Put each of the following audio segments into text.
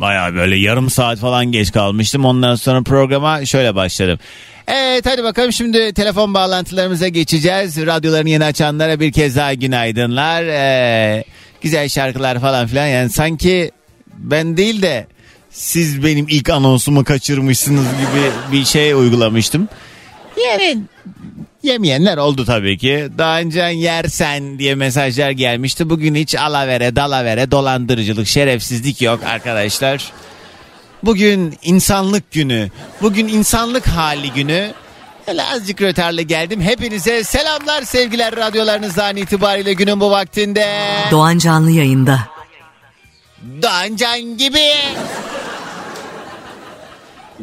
Baya böyle yarım saat falan geç kalmıştım. Ondan sonra programa şöyle başladım. Evet hadi bakalım şimdi telefon bağlantılarımıza geçeceğiz. Radyolarını yeni açanlara bir kez daha günaydınlar. Ee, güzel şarkılar falan filan. Yani sanki ben değil de siz benim ilk anonsumu kaçırmışsınız gibi bir şey uygulamıştım. Yani yemeyenler oldu tabii ki. Daha önce yersen diye mesajlar gelmişti. Bugün hiç alavere, dalavere, dolandırıcılık, şerefsizlik yok arkadaşlar. Bugün insanlık günü. Bugün insanlık hali günü. Hele azıcık rötarlı geldim. Hepinize selamlar sevgiler radyolarınızdan itibariyle günün bu vaktinde. Doğan Canlı yayında. Doğancan gibi.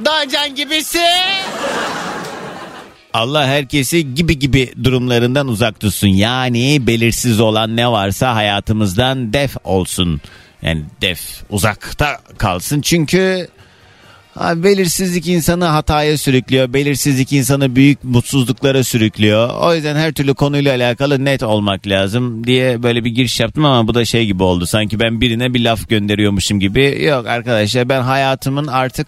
Doğancan gibisi. Allah herkesi gibi gibi durumlarından uzak tutsun. Yani belirsiz olan ne varsa hayatımızdan def olsun. Yani def uzakta kalsın. Çünkü Abi belirsizlik insanı hataya sürüklüyor. Belirsizlik insanı büyük mutsuzluklara sürüklüyor. O yüzden her türlü konuyla alakalı net olmak lazım diye böyle bir giriş yaptım ama bu da şey gibi oldu. Sanki ben birine bir laf gönderiyormuşum gibi. Yok arkadaşlar ben hayatımın artık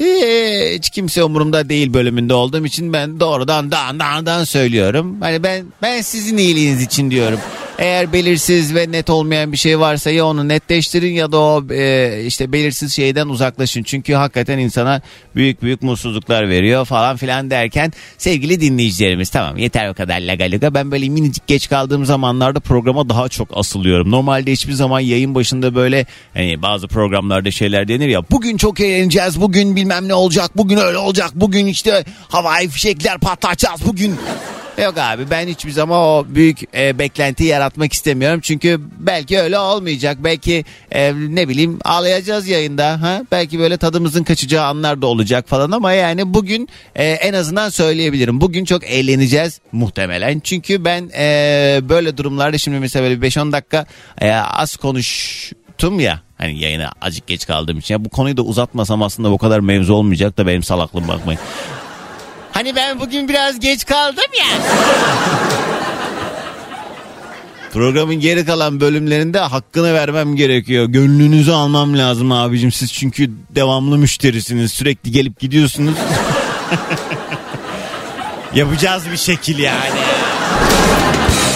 hiç kimse umurumda değil bölümünde olduğum için ben doğrudan dan dan dan söylüyorum. Hani ben ben sizin iyiliğiniz için diyorum. Eğer belirsiz ve net olmayan bir şey varsa ya onu netleştirin ya da o e, işte belirsiz şeyden uzaklaşın. Çünkü hakikaten insana büyük büyük mutsuzluklar veriyor falan filan derken sevgili dinleyicilerimiz tamam yeter o kadar lagaluga. Ben böyle minicik geç kaldığım zamanlarda programa daha çok asılıyorum. Normalde hiçbir zaman yayın başında böyle hani bazı programlarda şeyler denir ya bugün çok eğleneceğiz bugün bilmem ne olacak bugün öyle olacak bugün işte havai fişekler patlatacağız bugün Yok abi ben hiçbir zaman o büyük e, beklenti yaratmak istemiyorum. Çünkü belki öyle olmayacak. Belki e, ne bileyim ağlayacağız yayında. Ha? Belki böyle tadımızın kaçacağı anlar da olacak falan ama yani bugün e, en azından söyleyebilirim. Bugün çok eğleneceğiz muhtemelen. Çünkü ben e, böyle durumlarda şimdi mesela böyle 5-10 dakika e, az konuştum ya hani yayına acık geç kaldığım için. Ya bu konuyu da uzatmasam aslında bu kadar mevzu olmayacak da benim salaklığım bakmayın. Hani ben bugün biraz geç kaldım ya. Programın geri kalan bölümlerinde hakkını vermem gerekiyor. Gönlünüzü almam lazım abicim. Siz çünkü devamlı müşterisiniz. Sürekli gelip gidiyorsunuz. Yapacağız bir şekil yani.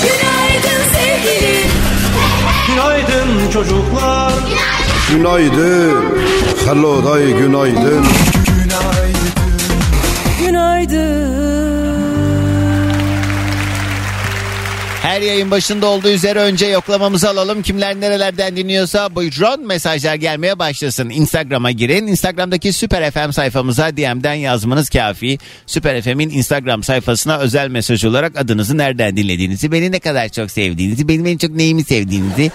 Günaydın sevgilim. Günaydın çocuklar. Günaydın. Hello day günaydın. Her yayın başında olduğu üzere önce yoklamamızı alalım. Kimler nerelerden dinliyorsa buyurun mesajlar gelmeye başlasın. Instagram'a girin. Instagram'daki Süper FM sayfamıza DM'den yazmanız kafi. Süper FM'in Instagram sayfasına özel mesaj olarak adınızı nereden dinlediğinizi, beni ne kadar çok sevdiğinizi, benim en çok neyimi sevdiğinizi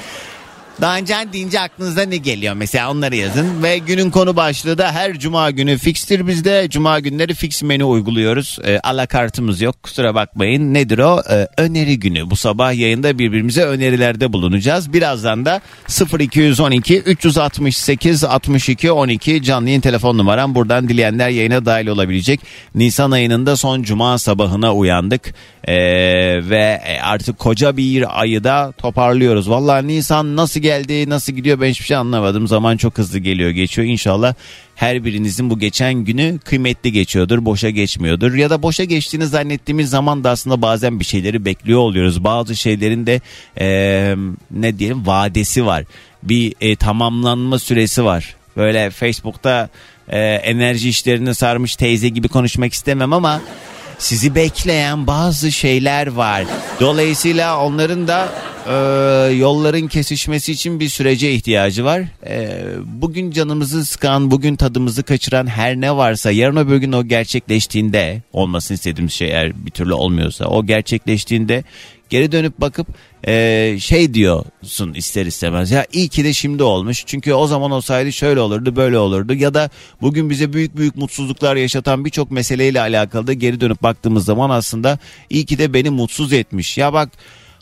Doğancan deyince aklınıza ne geliyor mesela onları yazın. Ve günün konu başlığı da her cuma günü fikstir bizde. Cuma günleri fix menü uyguluyoruz. E, alakartımız yok kusura bakmayın. Nedir o? E, öneri günü. Bu sabah yayında birbirimize önerilerde bulunacağız. Birazdan da 0212 368 62 12 canlı yayın telefon numaram. Buradan dileyenler yayına dahil olabilecek. Nisan ayının da son cuma sabahına uyandık. E, ve artık koca bir ayı da toparlıyoruz. Vallahi Nisan nasıl geldi nasıl gidiyor ben hiçbir şey anlamadım. Zaman çok hızlı geliyor geçiyor. İnşallah her birinizin bu geçen günü kıymetli geçiyordur, boşa geçmiyordur. Ya da boşa geçtiğini zannettiğimiz zaman da aslında bazen bir şeyleri bekliyor oluyoruz. Bazı şeylerin de ee, ne diyelim vadesi var. Bir e, tamamlanma süresi var. Böyle Facebook'ta e, enerji işlerine sarmış teyze gibi konuşmak istemem ama sizi bekleyen bazı şeyler var. Dolayısıyla onların da e, yolların kesişmesi için bir sürece ihtiyacı var. E, bugün canımızı sıkan, bugün tadımızı kaçıran her ne varsa yarın öbür gün o gerçekleştiğinde olmasını istediğimiz şey eğer bir türlü olmuyorsa o gerçekleştiğinde geri dönüp bakıp e, şey diyorsun ister istemez. Ya iyi ki de şimdi olmuş. Çünkü o zaman olsaydı şöyle olurdu böyle olurdu. Ya da bugün bize büyük büyük mutsuzluklar yaşatan birçok meseleyle alakalı da geri dönüp baktığımız zaman aslında iyi ki de beni mutsuz etmiş. Ya bak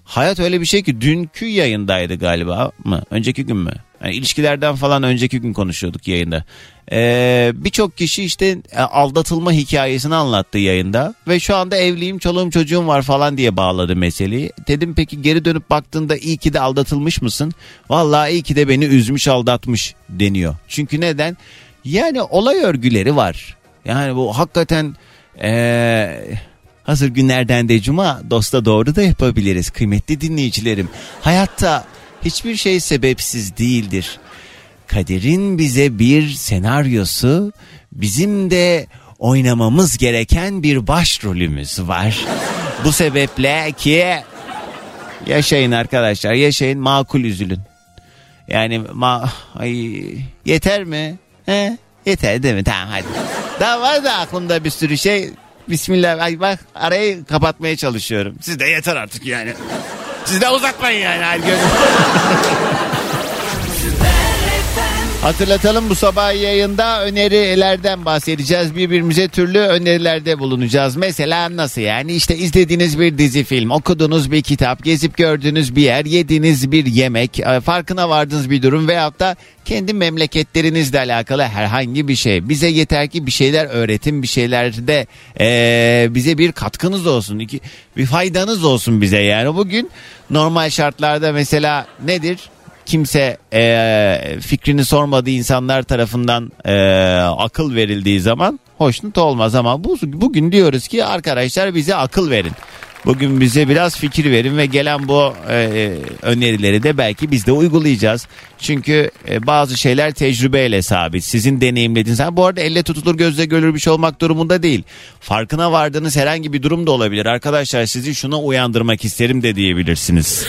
hayat öyle bir şey ki dünkü yayındaydı galiba mı? Önceki gün mü? Yani ilişkilerden falan önceki gün konuşuyorduk yayında. Ee, Birçok kişi işte e, aldatılma hikayesini anlattı yayında. Ve şu anda evliyim çoluğum çocuğum var falan diye bağladı meseleyi. Dedim peki geri dönüp baktığında iyi ki de aldatılmış mısın? Vallahi iyi ki de beni üzmüş aldatmış deniyor. Çünkü neden? Yani olay örgüleri var. Yani bu hakikaten... Ee, Hazır günlerden de cuma dosta doğru da yapabiliriz kıymetli dinleyicilerim. Hayatta hiçbir şey sebepsiz değildir. Kaderin bize bir senaryosu, bizim de oynamamız gereken bir başrolümüz var. Bu sebeple ki yaşayın arkadaşlar, yaşayın makul üzülün. Yani ma ay yeter mi? He? Yeter değil mi? Tamam hadi. Daha var da aklımda bir sürü şey. Bismillah. Ay bak arayı kapatmaya çalışıyorum. Siz de yeter artık yani. Siz de uzatmayın yani. Hatırlatalım bu sabah yayında önerilerden bahsedeceğiz. Birbirimize türlü önerilerde bulunacağız. Mesela nasıl yani işte izlediğiniz bir dizi film, okuduğunuz bir kitap, gezip gördüğünüz bir yer, yediğiniz bir yemek, e, farkına vardığınız bir durum veyahut da kendi memleketlerinizle alakalı herhangi bir şey. Bize yeter ki bir şeyler öğretin, bir şeylerde e, bize bir katkınız olsun, iki, bir faydanız olsun bize yani. Bugün normal şartlarda mesela nedir? Kimse e, fikrini sormadığı insanlar tarafından e, akıl verildiği zaman hoşnut olmaz ama bu, bugün diyoruz ki arkadaşlar bize akıl verin. Bugün bize biraz fikir verin ve gelen bu e, önerileri de belki biz de uygulayacağız. Çünkü e, bazı şeyler tecrübeyle sabit. Sizin deneyimlediğiniz. Ha, bu arada elle tutulur gözle görülür bir şey olmak durumunda değil. Farkına vardığınız herhangi bir durum da olabilir. Arkadaşlar sizi şuna uyandırmak isterim de diyebilirsiniz.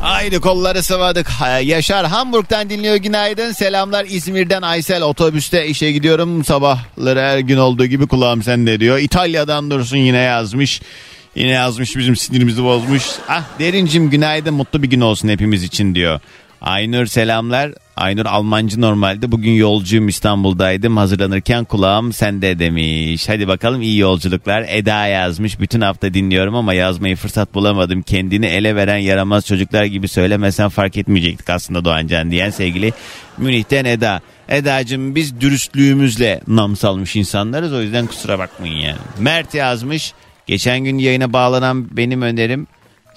Haydi kolları sıvadık. Yaşar Hamburg'dan dinliyor günaydın. Selamlar İzmir'den Aysel otobüste işe gidiyorum. Sabahları her gün olduğu gibi kulağım sende diyor. İtalya'dan Dursun yine yazmış. Yine yazmış bizim sinirimizi bozmuş. Ah Derincim günaydın mutlu bir gün olsun hepimiz için diyor. Aynur selamlar. Aynur Almancı normalde. Bugün yolcuyum İstanbul'daydım. Hazırlanırken kulağım sende demiş. Hadi bakalım iyi yolculuklar. Eda yazmış. Bütün hafta dinliyorum ama yazmayı fırsat bulamadım. Kendini ele veren yaramaz çocuklar gibi söylemesen fark etmeyecektik aslında Doğancan diyen sevgili Münih'ten Eda. Eda'cığım biz dürüstlüğümüzle nam salmış insanlarız. O yüzden kusura bakmayın yani. Mert yazmış. Geçen gün yayına bağlanan benim önerim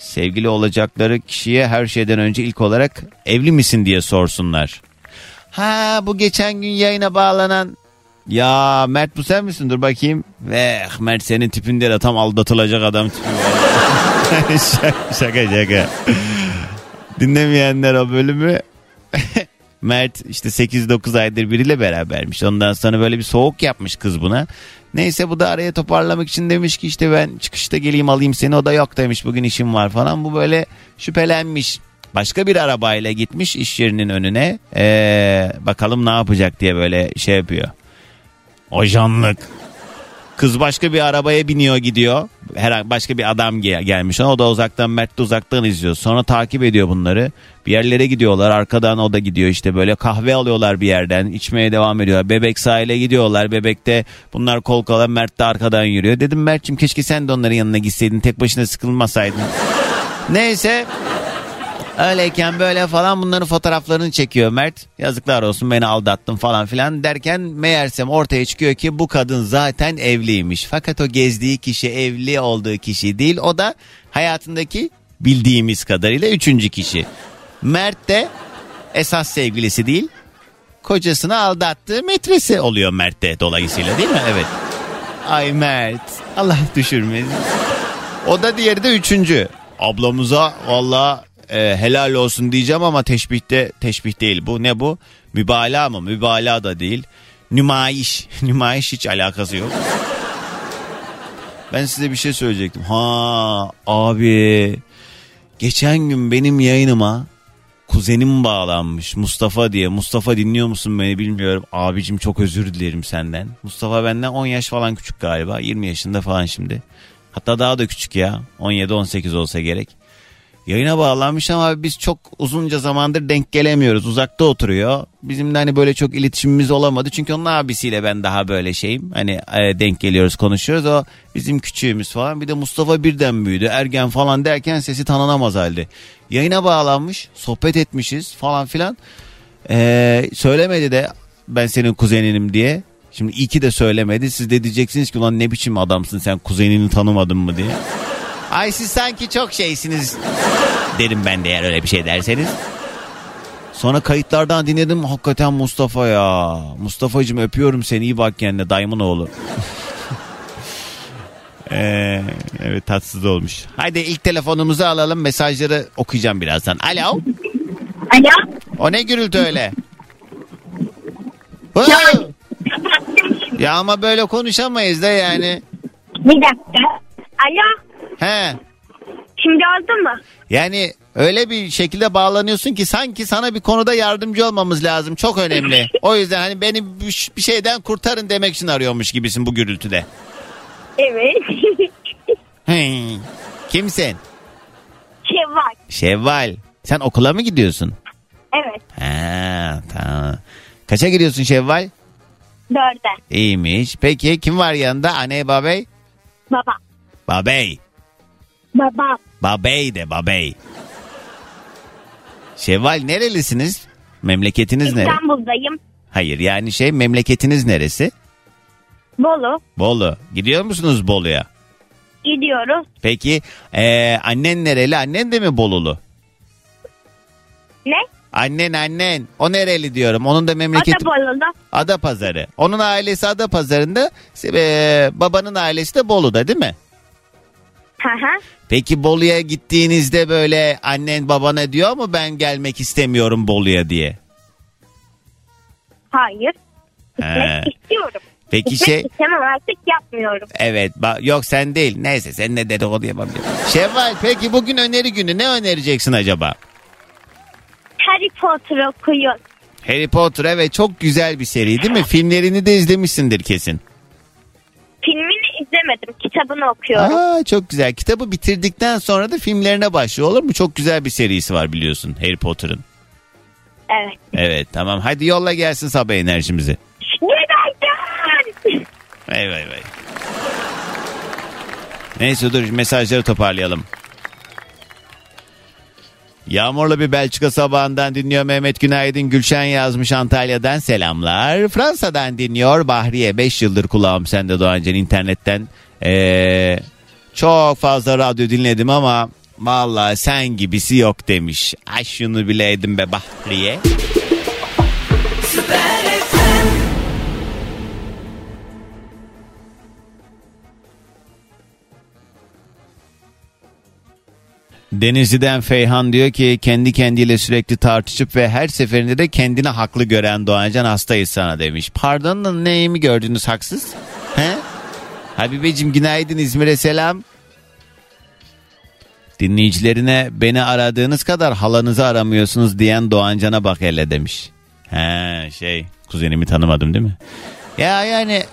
sevgili olacakları kişiye her şeyden önce ilk olarak evli misin diye sorsunlar. Ha bu geçen gün yayına bağlanan ya Mert bu sen misin? Dur bakayım. Ve Mert senin tipinde de tam aldatılacak adam tipi şaka şaka. Dinlemeyenler o bölümü Mert işte 8-9 aydır biriyle berabermiş. Ondan sonra böyle bir soğuk yapmış kız buna. Neyse bu da araya toparlamak için demiş ki işte ben çıkışta geleyim alayım seni. O da yok demiş bugün işim var falan. Bu böyle şüphelenmiş. Başka bir arabayla gitmiş iş yerinin önüne. Ee, bakalım ne yapacak diye böyle şey yapıyor. Ojanlık. Kız başka bir arabaya biniyor gidiyor. Her başka bir adam gel- gelmiş. O da uzaktan Mert de uzaktan izliyor. Sonra takip ediyor bunları. Bir yerlere gidiyorlar. Arkadan o da gidiyor işte böyle kahve alıyorlar bir yerden. içmeye devam ediyorlar. Bebek sahile gidiyorlar. Bebekte bunlar kol kola Mert de arkadan yürüyor. Dedim Mert'cim keşke sen de onların yanına gitseydin. Tek başına sıkılmasaydın. Neyse Öyleyken böyle falan bunların fotoğraflarını çekiyor Mert. Yazıklar olsun beni aldattın falan filan derken meğersem ortaya çıkıyor ki bu kadın zaten evliymiş. Fakat o gezdiği kişi evli olduğu kişi değil. O da hayatındaki bildiğimiz kadarıyla üçüncü kişi. Mert de esas sevgilisi değil. Kocasını aldattığı metresi oluyor Mert de dolayısıyla değil mi? Evet. Ay Mert Allah düşürmesin. O da diğeri de üçüncü. Ablamıza valla e, helal olsun diyeceğim ama teşbihte teşbih değil. Bu ne bu? Mübalağa mı? Mübalağa da değil. Nümayiş. Nümayiş hiç alakası yok. Ben size bir şey söyleyecektim. Ha abi geçen gün benim yayınıma kuzenim bağlanmış Mustafa diye. Mustafa dinliyor musun beni bilmiyorum. Abicim çok özür dilerim senden. Mustafa benden 10 yaş falan küçük galiba. 20 yaşında falan şimdi. Hatta daha da küçük ya. 17-18 olsa gerek. Yayına bağlanmış ama biz çok uzunca zamandır denk gelemiyoruz. Uzakta oturuyor. Bizim de hani böyle çok iletişimimiz olamadı. Çünkü onun abisiyle ben daha böyle şeyim. Hani e, denk geliyoruz konuşuyoruz. O bizim küçüğümüz falan. Bir de Mustafa birden büyüdü. Ergen falan derken sesi tanınamaz halde. Yayına bağlanmış. Sohbet etmişiz falan filan. Ee, söylemedi de ben senin kuzeninim diye. Şimdi iyi ki de söylemedi. Siz de diyeceksiniz ki ulan ne biçim adamsın sen kuzenini tanımadın mı diye. Ay siz sanki çok şeysiniz derim ben de eğer öyle bir şey derseniz. Sonra kayıtlardan dinledim hakikaten Mustafa ya. Mustafa'cığım öpüyorum seni iyi bak kendine dayımın oğlu. Ee, evet tatsız olmuş. Haydi ilk telefonumuzu alalım mesajları okuyacağım birazdan. Alo. Alo. O ne gürültü öyle? Ya ama böyle konuşamayız da yani. Bir dakika. Alo. He. Şimdi oldu mu? Yani öyle bir şekilde bağlanıyorsun ki sanki sana bir konuda yardımcı olmamız lazım. Çok önemli. O yüzden hani beni bir bir şeyden kurtarın demek için arıyormuş gibisin bu gürültüde. Evet. Hey. Kimsin? Şevval. Şevval. Sen okula mı gidiyorsun? Evet. Ha, tamam. Kaça gidiyorsun Şevval? Dörde. İyiymiş. Peki kim var yanında? Anne babey? Baba. Babey. Babam. Babey de babey. Şevval nerelisiniz? Memleketiniz nere? İstanbul'dayım. Hayır yani şey memleketiniz neresi? Bolu. Bolu. Gidiyor musunuz Bolu'ya? Gidiyoruz. Peki eee, annen nereli? Annen de mi Bolulu? Ne? Annen annen. O nereli diyorum. Onun da memleketi Atabolulu. Adapazarı. Onun ailesi Adapazarı'nda. eee, babanın ailesi de Bolu'da değil mi? Peki Bolu'ya gittiğinizde böyle annen babana diyor mu ben gelmek istemiyorum Bolu'ya diye? Hayır. He. Gitmek istiyorum. Peki Gitmek şey istemem artık yapmıyorum. evet ba- yok sen değil neyse sen ne dedikodu yapabilirsin. Şevval peki bugün öneri günü ne önereceksin acaba? Harry Potter okuyun. Harry Potter evet çok güzel bir seri değil mi? Filmlerini de izlemişsindir kesin. İzlemedim. Kitabını okuyorum. Aa çok güzel. Kitabı bitirdikten sonra da filmlerine başlıyor olur mu? Çok güzel bir serisi var biliyorsun Harry Potter'ın. Evet. Evet tamam hadi yolla gelsin sabah enerjimizi. Günaydın. Vay vay vay. Neyse dur mesajları toparlayalım. Yağmurlu bir Belçika sabahından dinliyor Mehmet Günaydın. Gülşen yazmış Antalya'dan selamlar. Fransa'dan dinliyor Bahriye. 5 yıldır kulağım sende Doğancan internetten. Ee, çok fazla radyo dinledim ama vallahi sen gibisi yok demiş. Ay şunu bileydim be Bahriye. Denizli'den Feyhan diyor ki kendi kendiyle sürekli tartışıp ve her seferinde de kendini haklı gören Doğancan hastayız sana demiş. Pardon da neyimi gördünüz haksız? He? Habibeciğim günaydın İzmir'e selam. Dinleyicilerine beni aradığınız kadar halanızı aramıyorsunuz diyen Doğancan'a bak hele demiş. He şey kuzenimi tanımadım değil mi? Ya yani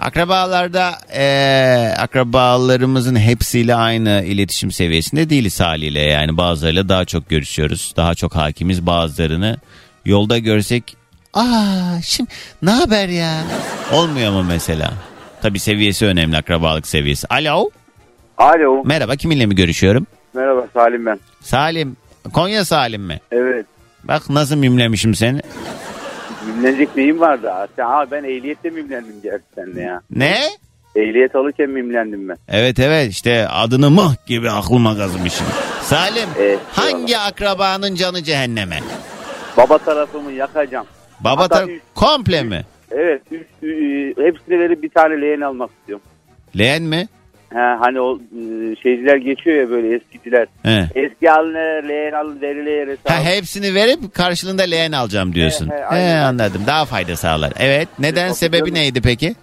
akrabalarda eee, akrabalarımızın hepsiyle aynı iletişim seviyesinde değiliz haliyle. Yani bazılarıyla daha çok görüşüyoruz. Daha çok hakimiz bazılarını yolda görsek aa şimdi ne haber ya? Olmuyor mu mesela? Tabii seviyesi önemli akrabalık seviyesi. Alo Alo. merhaba kiminle mi görüşüyorum? Merhaba Salim ben. Salim Konya Salim mi? Evet. Bak nasıl mimlemişim seni. Mimlenecek neyim vardı? Aa, ben ehliyette mimlendim gerçekten de ya. Ne? Ehliyet alırken mimlendim ben. Evet evet işte adını mıh gibi aklıma kazımışım. Salim Evet, hangi akrabanın canı cehenneme? Baba tarafımı yakacağım. Baba Hatta tar- üç- komple mi? Evet. Üç, ü- hepsine verip bir tane leğen almak istiyorum. Leğen mi? Ha, hani o ıı, şeyciler geçiyor ya böyle eskiciler. He. Eski haline leğen al verilir. Ha, hepsini verip karşılığında leğen alacağım diyorsun. He, he, aynen. anladım. Daha fayda sağlar. Evet. Neden? Sebebi neydi peki?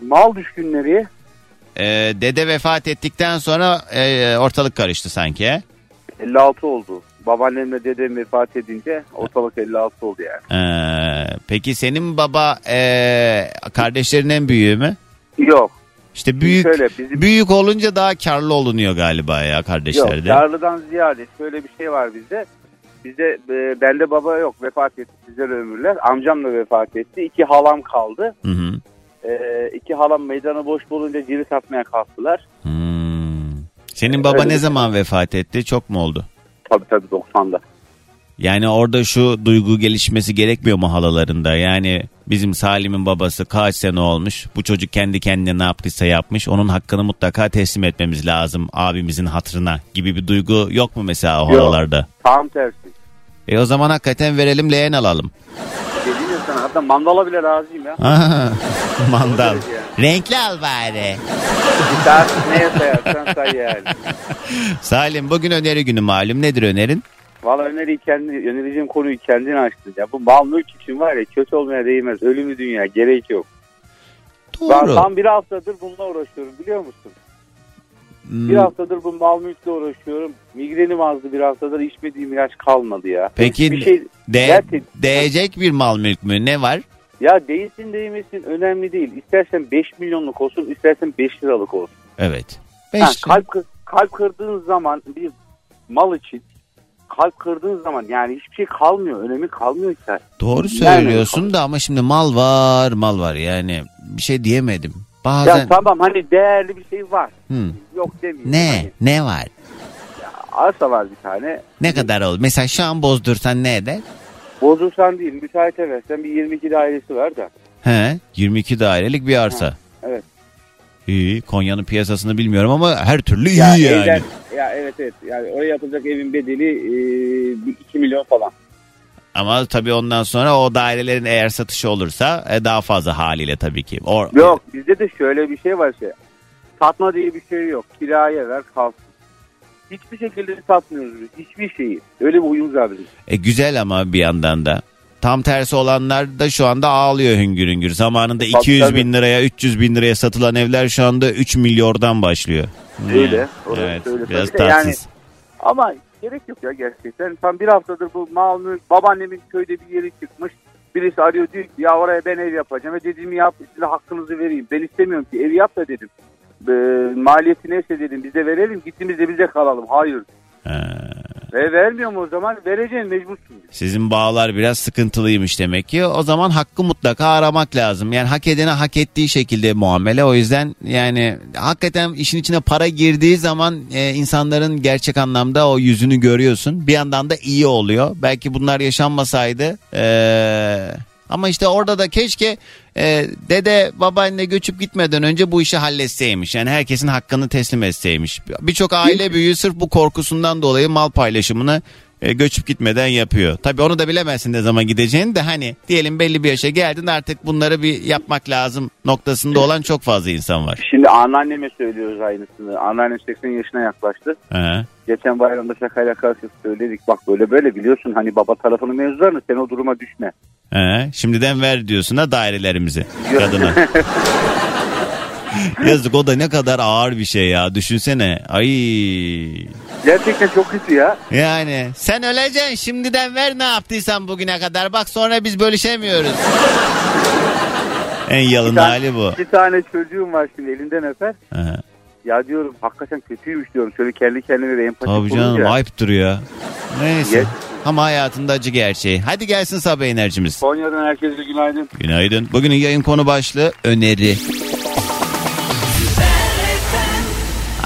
Mal düşkünleri Ee, dede vefat ettikten sonra e, ortalık karıştı sanki. he? 56 oldu. Babaannemle dedem vefat edince ortalık 56 oldu yani. Ee, peki senin baba e, kardeşlerin en büyüğü mü? Yok. İşte büyük şöyle, bizim- büyük olunca daha karlı olunuyor galiba ya Yok kardeşlerde. Karlı'dan ziyade şöyle bir şey var bizde. Bizde e, bende baba yok vefat etti sizlere ömürler. Amcam da vefat etti. İki halam kaldı. Hı hı. E, iki halam meydanı boş bulunca ciri satmaya kalktılar. Hmm. Senin baba Öyle ne bir- zaman vefat etti? Çok mu oldu? Tabii tabii 90'da. Yani orada şu duygu gelişmesi gerekmiyor mu halalarında? Yani bizim Salim'in babası kaç sene olmuş? Bu çocuk kendi kendine ne yaptıysa yapmış. Onun hakkını mutlaka teslim etmemiz lazım abimizin hatırına gibi bir duygu yok mu mesela o Yok. halalarda? Tam tersi. E o zaman hakikaten verelim leğen alalım. Dedim ya sana hatta mandala bile razıyım ya. Aha, Mandal. Renkli al bari. Sen neye sayarsan say yani. Salim bugün öneri günü malum. Nedir önerin? Valla öneriyi kendi, önereceğim konuyu kendin açtın ya. Bu mal mülk için var ya kötü olmaya değmez. Ölümü dünya gerek yok. Ben Doğru. tam bir haftadır bununla uğraşıyorum biliyor musun? Hmm, Bir haftadır bu mal mülkle uğraşıyorum. Migrenim azdı bir haftadır içmediğim ilaç kalmadı ya. Peki bir şey de, gerçek- değecek bir mal mülk mü? Ne var? ya değilsin değmesin önemli değil. İstersen 5 milyonluk olsun istersen 5 liralık olsun. Evet. Ha, Beş. kalp, kır- kalp kırdığın zaman bir mal için kalp kırdığın zaman yani hiçbir şey kalmıyor. Önemi kalmıyor ki. Doğru Yani- söylüyorsun da ama şimdi mal var mal var yani bir şey diyemedim. Ya Bazen tamam hani değerli bir şey var. Hı. Yok demeyeyim. ne Hani ne var? arsa var bir tane. Ne kadar olur? Mesela şu an bozdursan ne eder? Bozulsan değil müteahhite versen bir 22 dairesi var da. He 22 dairelik bir arsa. evet. İyi Konya'nın piyasasını bilmiyorum ama her türlü iyi Ya, yani. evden- ya evet evet. Yani oraya yapılacak evin bedeli e, bir 2 milyon falan. Ama tabii ondan sonra o dairelerin eğer satışı olursa e, daha fazla haliyle tabii ki. O, Yok bizde de şöyle bir şey var şey. Satma diye bir şey yok. Kiraya ver kalsın. Hiçbir şekilde satmıyoruz biz. Hiçbir şeyi. Öyle bir huyumuz var bizim. E, güzel ama bir yandan da. Tam tersi olanlar da şu anda ağlıyor hüngür hüngür. Zamanında Tabii, 200 tabii. bin liraya 300 bin liraya satılan evler şu anda 3 milyondan başlıyor. Öyle. Orası Evet öyle. biraz Tabii de yani- tatsız. Ama gerek yok ya gerçekten. Tam bir haftadır bu mal mülk babaannemin köyde bir yeri çıkmış. Birisi arıyor diyor ki ya oraya ben ev yapacağım. E dediğimi yap size hakkınızı vereyim. Ben istemiyorum ki ev yap da dedim. E, maliyeti neyse dedim bize verelim gittiğimizde bize kalalım. Hayır. Ha. E vermiyorum o zaman vereceksin mecbursun. Sizin bağlar biraz sıkıntılıymış demek ki. O zaman hakkı mutlaka aramak lazım. Yani hak edene hak ettiği şekilde muamele. O yüzden yani hakikaten işin içine para girdiği zaman e, insanların gerçek anlamda o yüzünü görüyorsun. Bir yandan da iyi oluyor. Belki bunlar yaşanmasaydı e, ama işte orada da keşke e, dede babaanne göçüp gitmeden önce bu işi halletseymiş. Yani herkesin hakkını teslim etseymiş. Birçok aile büyüğü sırf bu korkusundan dolayı mal paylaşımını e, göçüp gitmeden yapıyor. Tabii onu da bilemezsin ne zaman gideceğini de hani diyelim belli bir yaşa geldin artık bunları bir yapmak lazım noktasında olan çok fazla insan var. Şimdi anneanneme söylüyoruz aynısını. Anneannem 80 yaşına yaklaştı. He. Geçen bayramda şakayla karşı söyledik. Bak böyle böyle biliyorsun hani baba tarafının mevzularını sen o duruma düşme. He. Şimdiden ver diyorsun ha dairelerimizi kadına. Yazık o da ne kadar ağır bir şey ya düşünsene. Ay. Gerçekten çok kötü ya. Yani sen öleceksin şimdiden ver ne yaptıysan bugüne kadar bak sonra biz bölüşemiyoruz. en yalın tane- hali bu. İki tane çocuğum var şimdi elinden öper. Ya diyorum hakikaten kötüymüş diyorum. Şöyle kendi kendine de empati Tabii canım kurunca. ayıptır ya. Neyse. Yes. Ama hayatında acı gerçeği. Hadi gelsin sabah enerjimiz. Konya'dan herkese günaydın. Günaydın. Bugünün yayın konu başlığı öneri.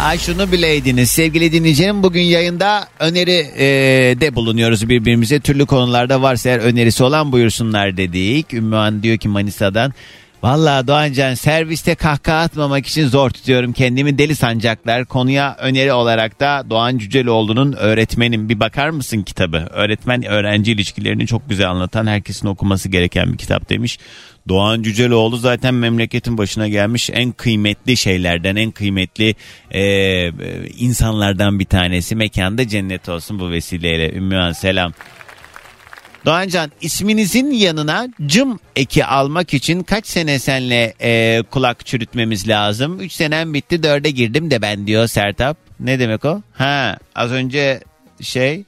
Ay şunu bileydiniz sevgili dinleyicilerim bugün yayında öneri e, de bulunuyoruz birbirimize türlü konularda varsa eğer önerisi olan buyursunlar dedik. Ümmühan diyor ki Manisa'dan Valla Doğancan serviste kahkaha atmamak için zor tutuyorum kendimi deli sancaklar. Konuya öneri olarak da Doğan Cüceloğlu'nun Öğretmenim bir bakar mısın kitabı? Öğretmen öğrenci ilişkilerini çok güzel anlatan herkesin okuması gereken bir kitap demiş. Doğan Cüceloğlu zaten memleketin başına gelmiş en kıymetli şeylerden en kıymetli e, insanlardan bir tanesi. Mekanda cennet olsun bu vesileyle. Ümmühan selam. Doğancan isminizin yanına cım eki almak için kaç sene senle e, kulak çürütmemiz lazım? 3 senem bitti 4'e girdim de ben diyor Sertap. Ne demek o? Ha az önce şey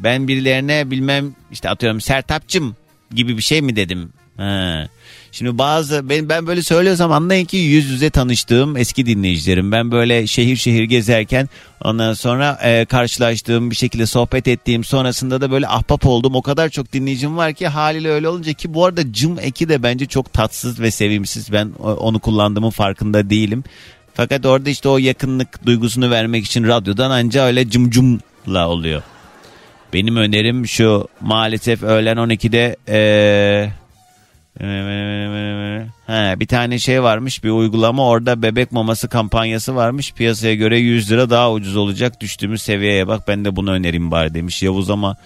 ben birilerine bilmem işte atıyorum Sertapçım gibi bir şey mi dedim? Ha. Şimdi bazı ben, ben böyle söylüyorsam anlayın ki yüz yüze tanıştığım eski dinleyicilerim. Ben böyle şehir şehir gezerken ondan sonra e, karşılaştığım bir şekilde sohbet ettiğim sonrasında da böyle ahbap oldum. O kadar çok dinleyicim var ki haliyle öyle olunca ki bu arada cım eki de bence çok tatsız ve sevimsiz. Ben onu kullandığımın farkında değilim. Fakat orada işte o yakınlık duygusunu vermek için radyodan anca öyle cım cımla oluyor. Benim önerim şu maalesef öğlen 12'de eee He, bir tane şey varmış bir uygulama. Orada bebek maması kampanyası varmış. Piyasaya göre 100 lira daha ucuz olacak düştüğümüz seviyeye. Bak ben de bunu önereyim bari demiş Yavuz ama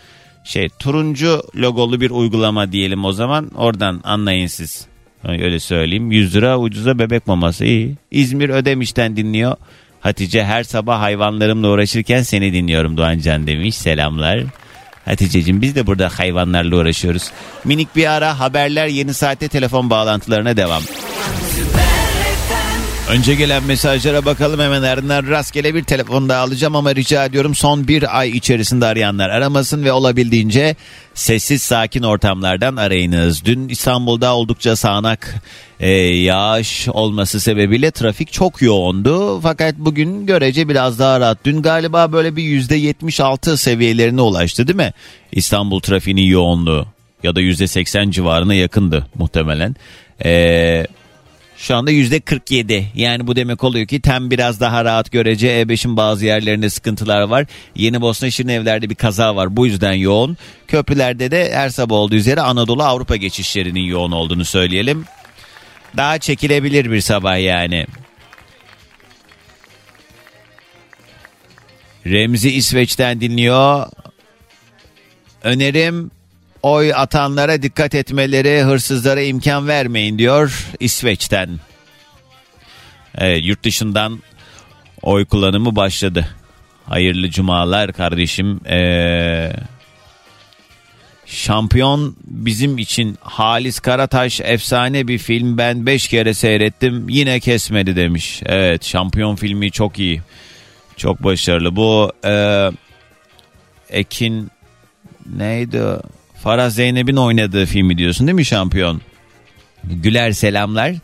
şey turuncu logolu bir uygulama diyelim o zaman. Oradan anlayın siz. Öyle söyleyeyim. 100 lira ucuza bebek maması. İyi. İzmir Ödemiş'ten dinliyor. Hatice her sabah hayvanlarımla uğraşırken seni dinliyorum Doğancan demiş. Selamlar Hatice'cim biz de burada hayvanlarla uğraşıyoruz. Minik bir ara haberler yeni saatte telefon bağlantılarına devam. Önce gelen mesajlara bakalım hemen ardından rastgele bir telefon daha alacağım ama rica ediyorum son bir ay içerisinde arayanlar aramasın ve olabildiğince sessiz sakin ortamlardan arayınız. Dün İstanbul'da oldukça sağanak e, yağış olması sebebiyle trafik çok yoğundu fakat bugün görece biraz daha rahat. Dün galiba böyle bir %76 seviyelerine ulaştı değil mi? İstanbul trafiğinin yoğunluğu ya da %80 civarına yakındı muhtemelen. Eee şu anda yüzde 47 yani bu demek oluyor ki tem biraz daha rahat görece E5'in bazı yerlerinde sıkıntılar var. Yeni Bosna Şirin evlerde bir kaza var bu yüzden yoğun. Köprülerde de her sabah olduğu üzere Anadolu Avrupa geçişlerinin yoğun olduğunu söyleyelim. Daha çekilebilir bir sabah yani. Remzi İsveç'ten dinliyor. Önerim oy atanlara dikkat etmeleri, hırsızlara imkan vermeyin diyor İsveç'ten. Evet, yurt dışından oy kullanımı başladı. Hayırlı cumalar kardeşim. Ee, şampiyon bizim için Halis Karataş efsane bir film. Ben 5 kere seyrettim yine kesmedi demiş. Evet şampiyon filmi çok iyi. Çok başarılı. Bu e, Ekin neydi? Farah Zeynep'in oynadığı filmi diyorsun değil mi şampiyon? Güler selamlar.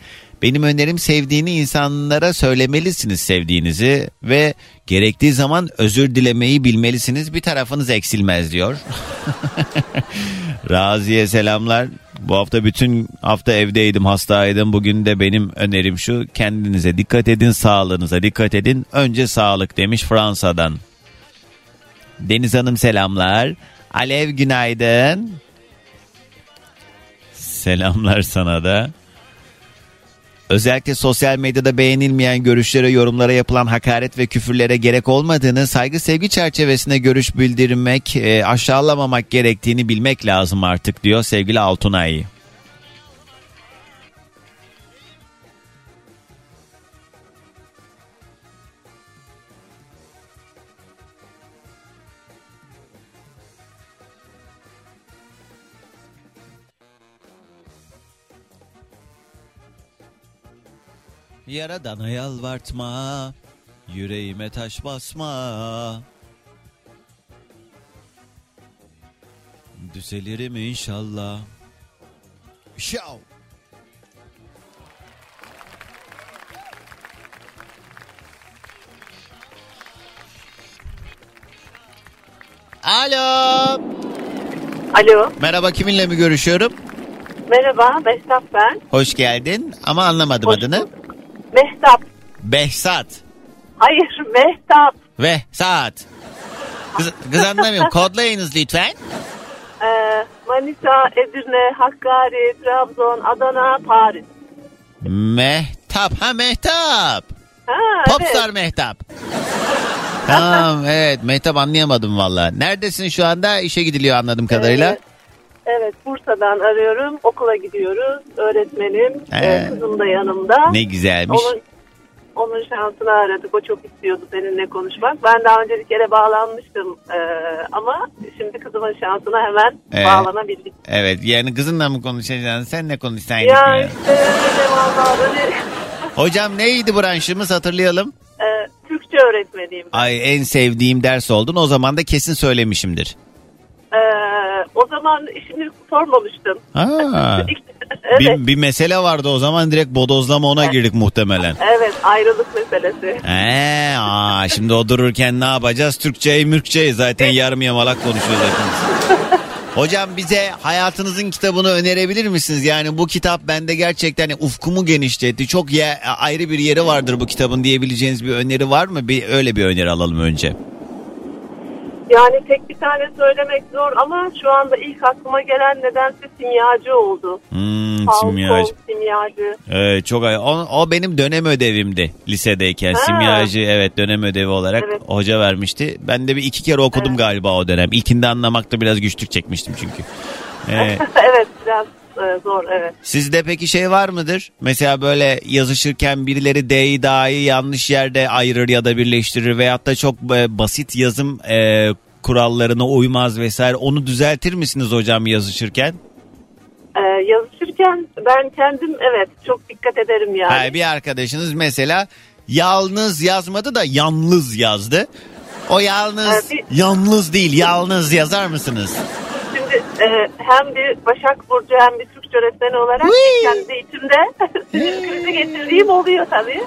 Benim önerim sevdiğini insanlara söylemelisiniz sevdiğinizi ve gerektiği zaman özür dilemeyi bilmelisiniz. Bir tarafınız eksilmez diyor. Raziye selamlar. Bu hafta bütün hafta evdeydim, hastaydım. Bugün de benim önerim şu. Kendinize dikkat edin, sağlığınıza dikkat edin. Önce sağlık demiş Fransa'dan. Deniz Hanım selamlar. Alev günaydın. Selamlar sana da. Özellikle sosyal medyada beğenilmeyen görüşlere, yorumlara yapılan hakaret ve küfürlere gerek olmadığını, saygı sevgi çerçevesinde görüş bildirmek, e, aşağılamamak gerektiğini bilmek lazım artık diyor sevgili Altunay. Yaradana yalvartma, yüreğime taş basma. Düzelirim inşallah. Şav. Alo. Alo, Merhaba kiminle mi görüşüyorum? merhaba, Mehtap ben. Hoş geldin ama anlamadım Hoş adını. bulduk. Mehtap. Behzat. Hayır, Mehtap. Ve saat. Kız, kız anlamıyorum. Kodlayınız lütfen. Ee, Manisa, Edirne, Hakkari, Trabzon, Adana, Paris. Mehtap. Ha Mehtap. Ha, Popstar evet. Mehtap. tamam evet Mehtap anlayamadım valla. Neredesin şu anda? İşe gidiliyor anladığım kadarıyla. Evet, evet, Bursa'dan arıyorum. Okula gidiyoruz. Öğretmenim. Ee, kızım da yanımda. Ne güzelmiş. Onun, onun şansını aradık. O çok istiyordu seninle konuşmak. Ben daha önce bir kere bağlanmıştım. Ee, ama şimdi kızımın şansına hemen Ee, bağlanabildik. Evet yani kızınla mı konuşacaksın? Sen ne konuşsaydın? Ya işte öyle vallahi. Hocam neydi branşımız hatırlayalım. Ee, Türkçe öğretmeniyim. Ay en sevdiğim ders oldun. O zaman da kesin söylemişimdir. Ee, o zaman işini sormamıştım. Ha. evet. bir, bir mesele vardı o zaman direkt bodozlama ona girdik muhtemelen. Evet ayrılık meselesi. Ee, aa, şimdi o dururken ne yapacağız? Türkçeyi mürkçeyi zaten yarım yamalak konuşuyoruz hepimiz. Hocam bize hayatınızın kitabını önerebilir misiniz? Yani bu kitap bende gerçekten ufkumu genişletti. Çok ye- ayrı bir yeri vardır bu kitabın diyebileceğiniz bir öneri var mı? Bir öyle bir öneri alalım önce. Yani tek bir tane söylemek zor ama şu anda ilk aklıma gelen nedense simyacı oldu. Hmm, Falcon, simyacı. simyacı. Evet, çok ay- o, o benim dönem ödevimdi lisedeyken. Ha. Simyacı evet dönem ödevi olarak Evet. hoca vermişti. Ben de bir iki kere okudum galiba o dönem. İlkinde anlamakta biraz güçlük çekmiştim çünkü. Ee, evet biraz e, zor evet. Sizde peki şey var mıdır? Mesela böyle yazışırken birileri D'yi dahi yanlış yerde ayırır ya da birleştirir veyahut da çok e, basit yazım e, kurallarına uymaz vesaire. Onu düzeltir misiniz hocam yazışırken? Ee, yazışırken ben kendim evet çok dikkat ederim yani. Ha, bir arkadaşınız mesela yalnız yazmadı da yalnız yazdı. O yalnız Evet, bir- yalnız değil yalnız yazar mısınız? Şimdi e, hem bir Başak Burcu hem bir Türkçe öğretmeni olarak kendi içimde sinir krizi geçirdiğim oluyor tabii.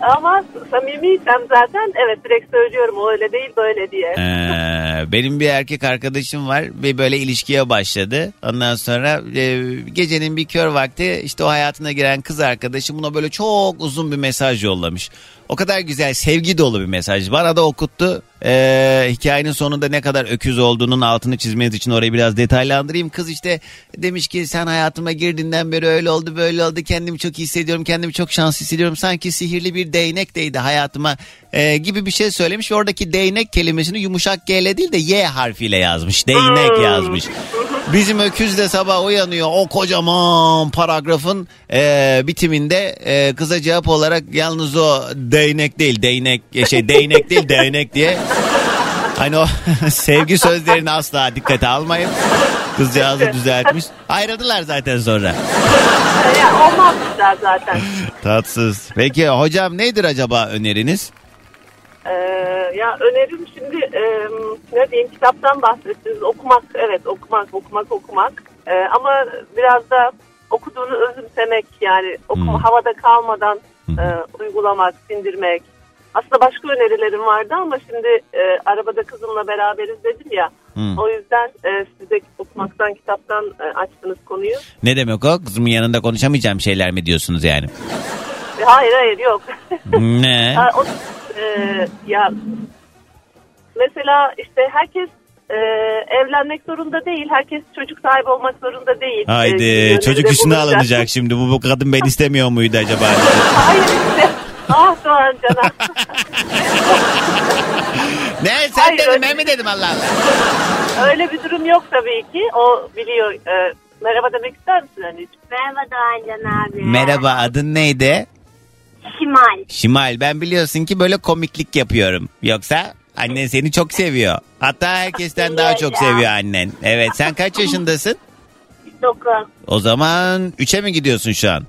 Ama samimiysem zaten evet direkt söylüyorum o öyle değil böyle diye. Ee, benim bir erkek arkadaşım var ve böyle ilişkiye başladı. Ondan sonra e, gecenin bir kör vakti işte o hayatına giren kız arkadaşı buna böyle çok uzun bir mesaj yollamış. O kadar güzel sevgi dolu bir mesaj. Bana da okuttu. Ee, hikayenin sonunda ne kadar öküz olduğunun altını çizmeniz için orayı biraz detaylandırayım. Kız işte demiş ki sen hayatıma girdiğinden beri öyle oldu böyle oldu. Kendimi çok iyi hissediyorum. Kendimi çok şanslı hissediyorum. Sanki sihirli bir değnek değdi hayatıma e, gibi bir şey söylemiş. Oradaki değnek kelimesini yumuşak G ile değil de Y harfiyle yazmış. Değnek yazmış. Bizim öküz de sabah uyanıyor. O kocaman paragrafın e, bitiminde e, kıza cevap olarak yalnız o değnek değil değnek şey değnek değil değnek diye Hani o sevgi sözlerini asla dikkate almayın. Kızcağızı düzeltmiş. Ayrıldılar zaten sonra. Yani olmazmışlar zaten. Tatsız. Peki hocam nedir acaba öneriniz? Ee, ya önerim şimdi e, ne diyeyim kitaptan bahsettiniz. Okumak evet okumak okumak okumak. Ee, ama biraz da okuduğunu özümsemek yani okuma Hmm. havada kalmadan e, uygulamak, sindirmek. Aslında başka önerilerim vardı ama şimdi e, arabada kızımla beraberiz dedim ya. Hmm. O yüzden e, size okumaktan, kitaptan e, açtınız konuyu. Ne demek o? Kızımın yanında konuşamayacağım şeyler mi diyorsunuz yani? E, Hayır hayır yok. ne? Ha, o, e, ya mesela işte herkes e, evlenmek zorunda değil. Herkes çocuk sahibi olmak zorunda değil. E, Haydi yönünde çocuk üstüne alınacak şimdi. Bu, bu kadın ben istemiyor muydu acaba? Hayır işte. Ah Doğan Can'a. ne sen Hayır, dedim öyle- ben mi dedim Allah Allah. Öyle bir durum yok tabii ki. O biliyor. E, merhaba demek ister misin anneciğim? Merhaba Doğancan abi. Merhaba adın neydi? Şimal. Şimal ben biliyorsun ki böyle komiklik yapıyorum. Yoksa annen seni çok seviyor. Hatta herkesten daha çok seviyor annen. Evet sen kaç yaşındasın? Dokuz. O zaman 3'e mi gidiyorsun şu an?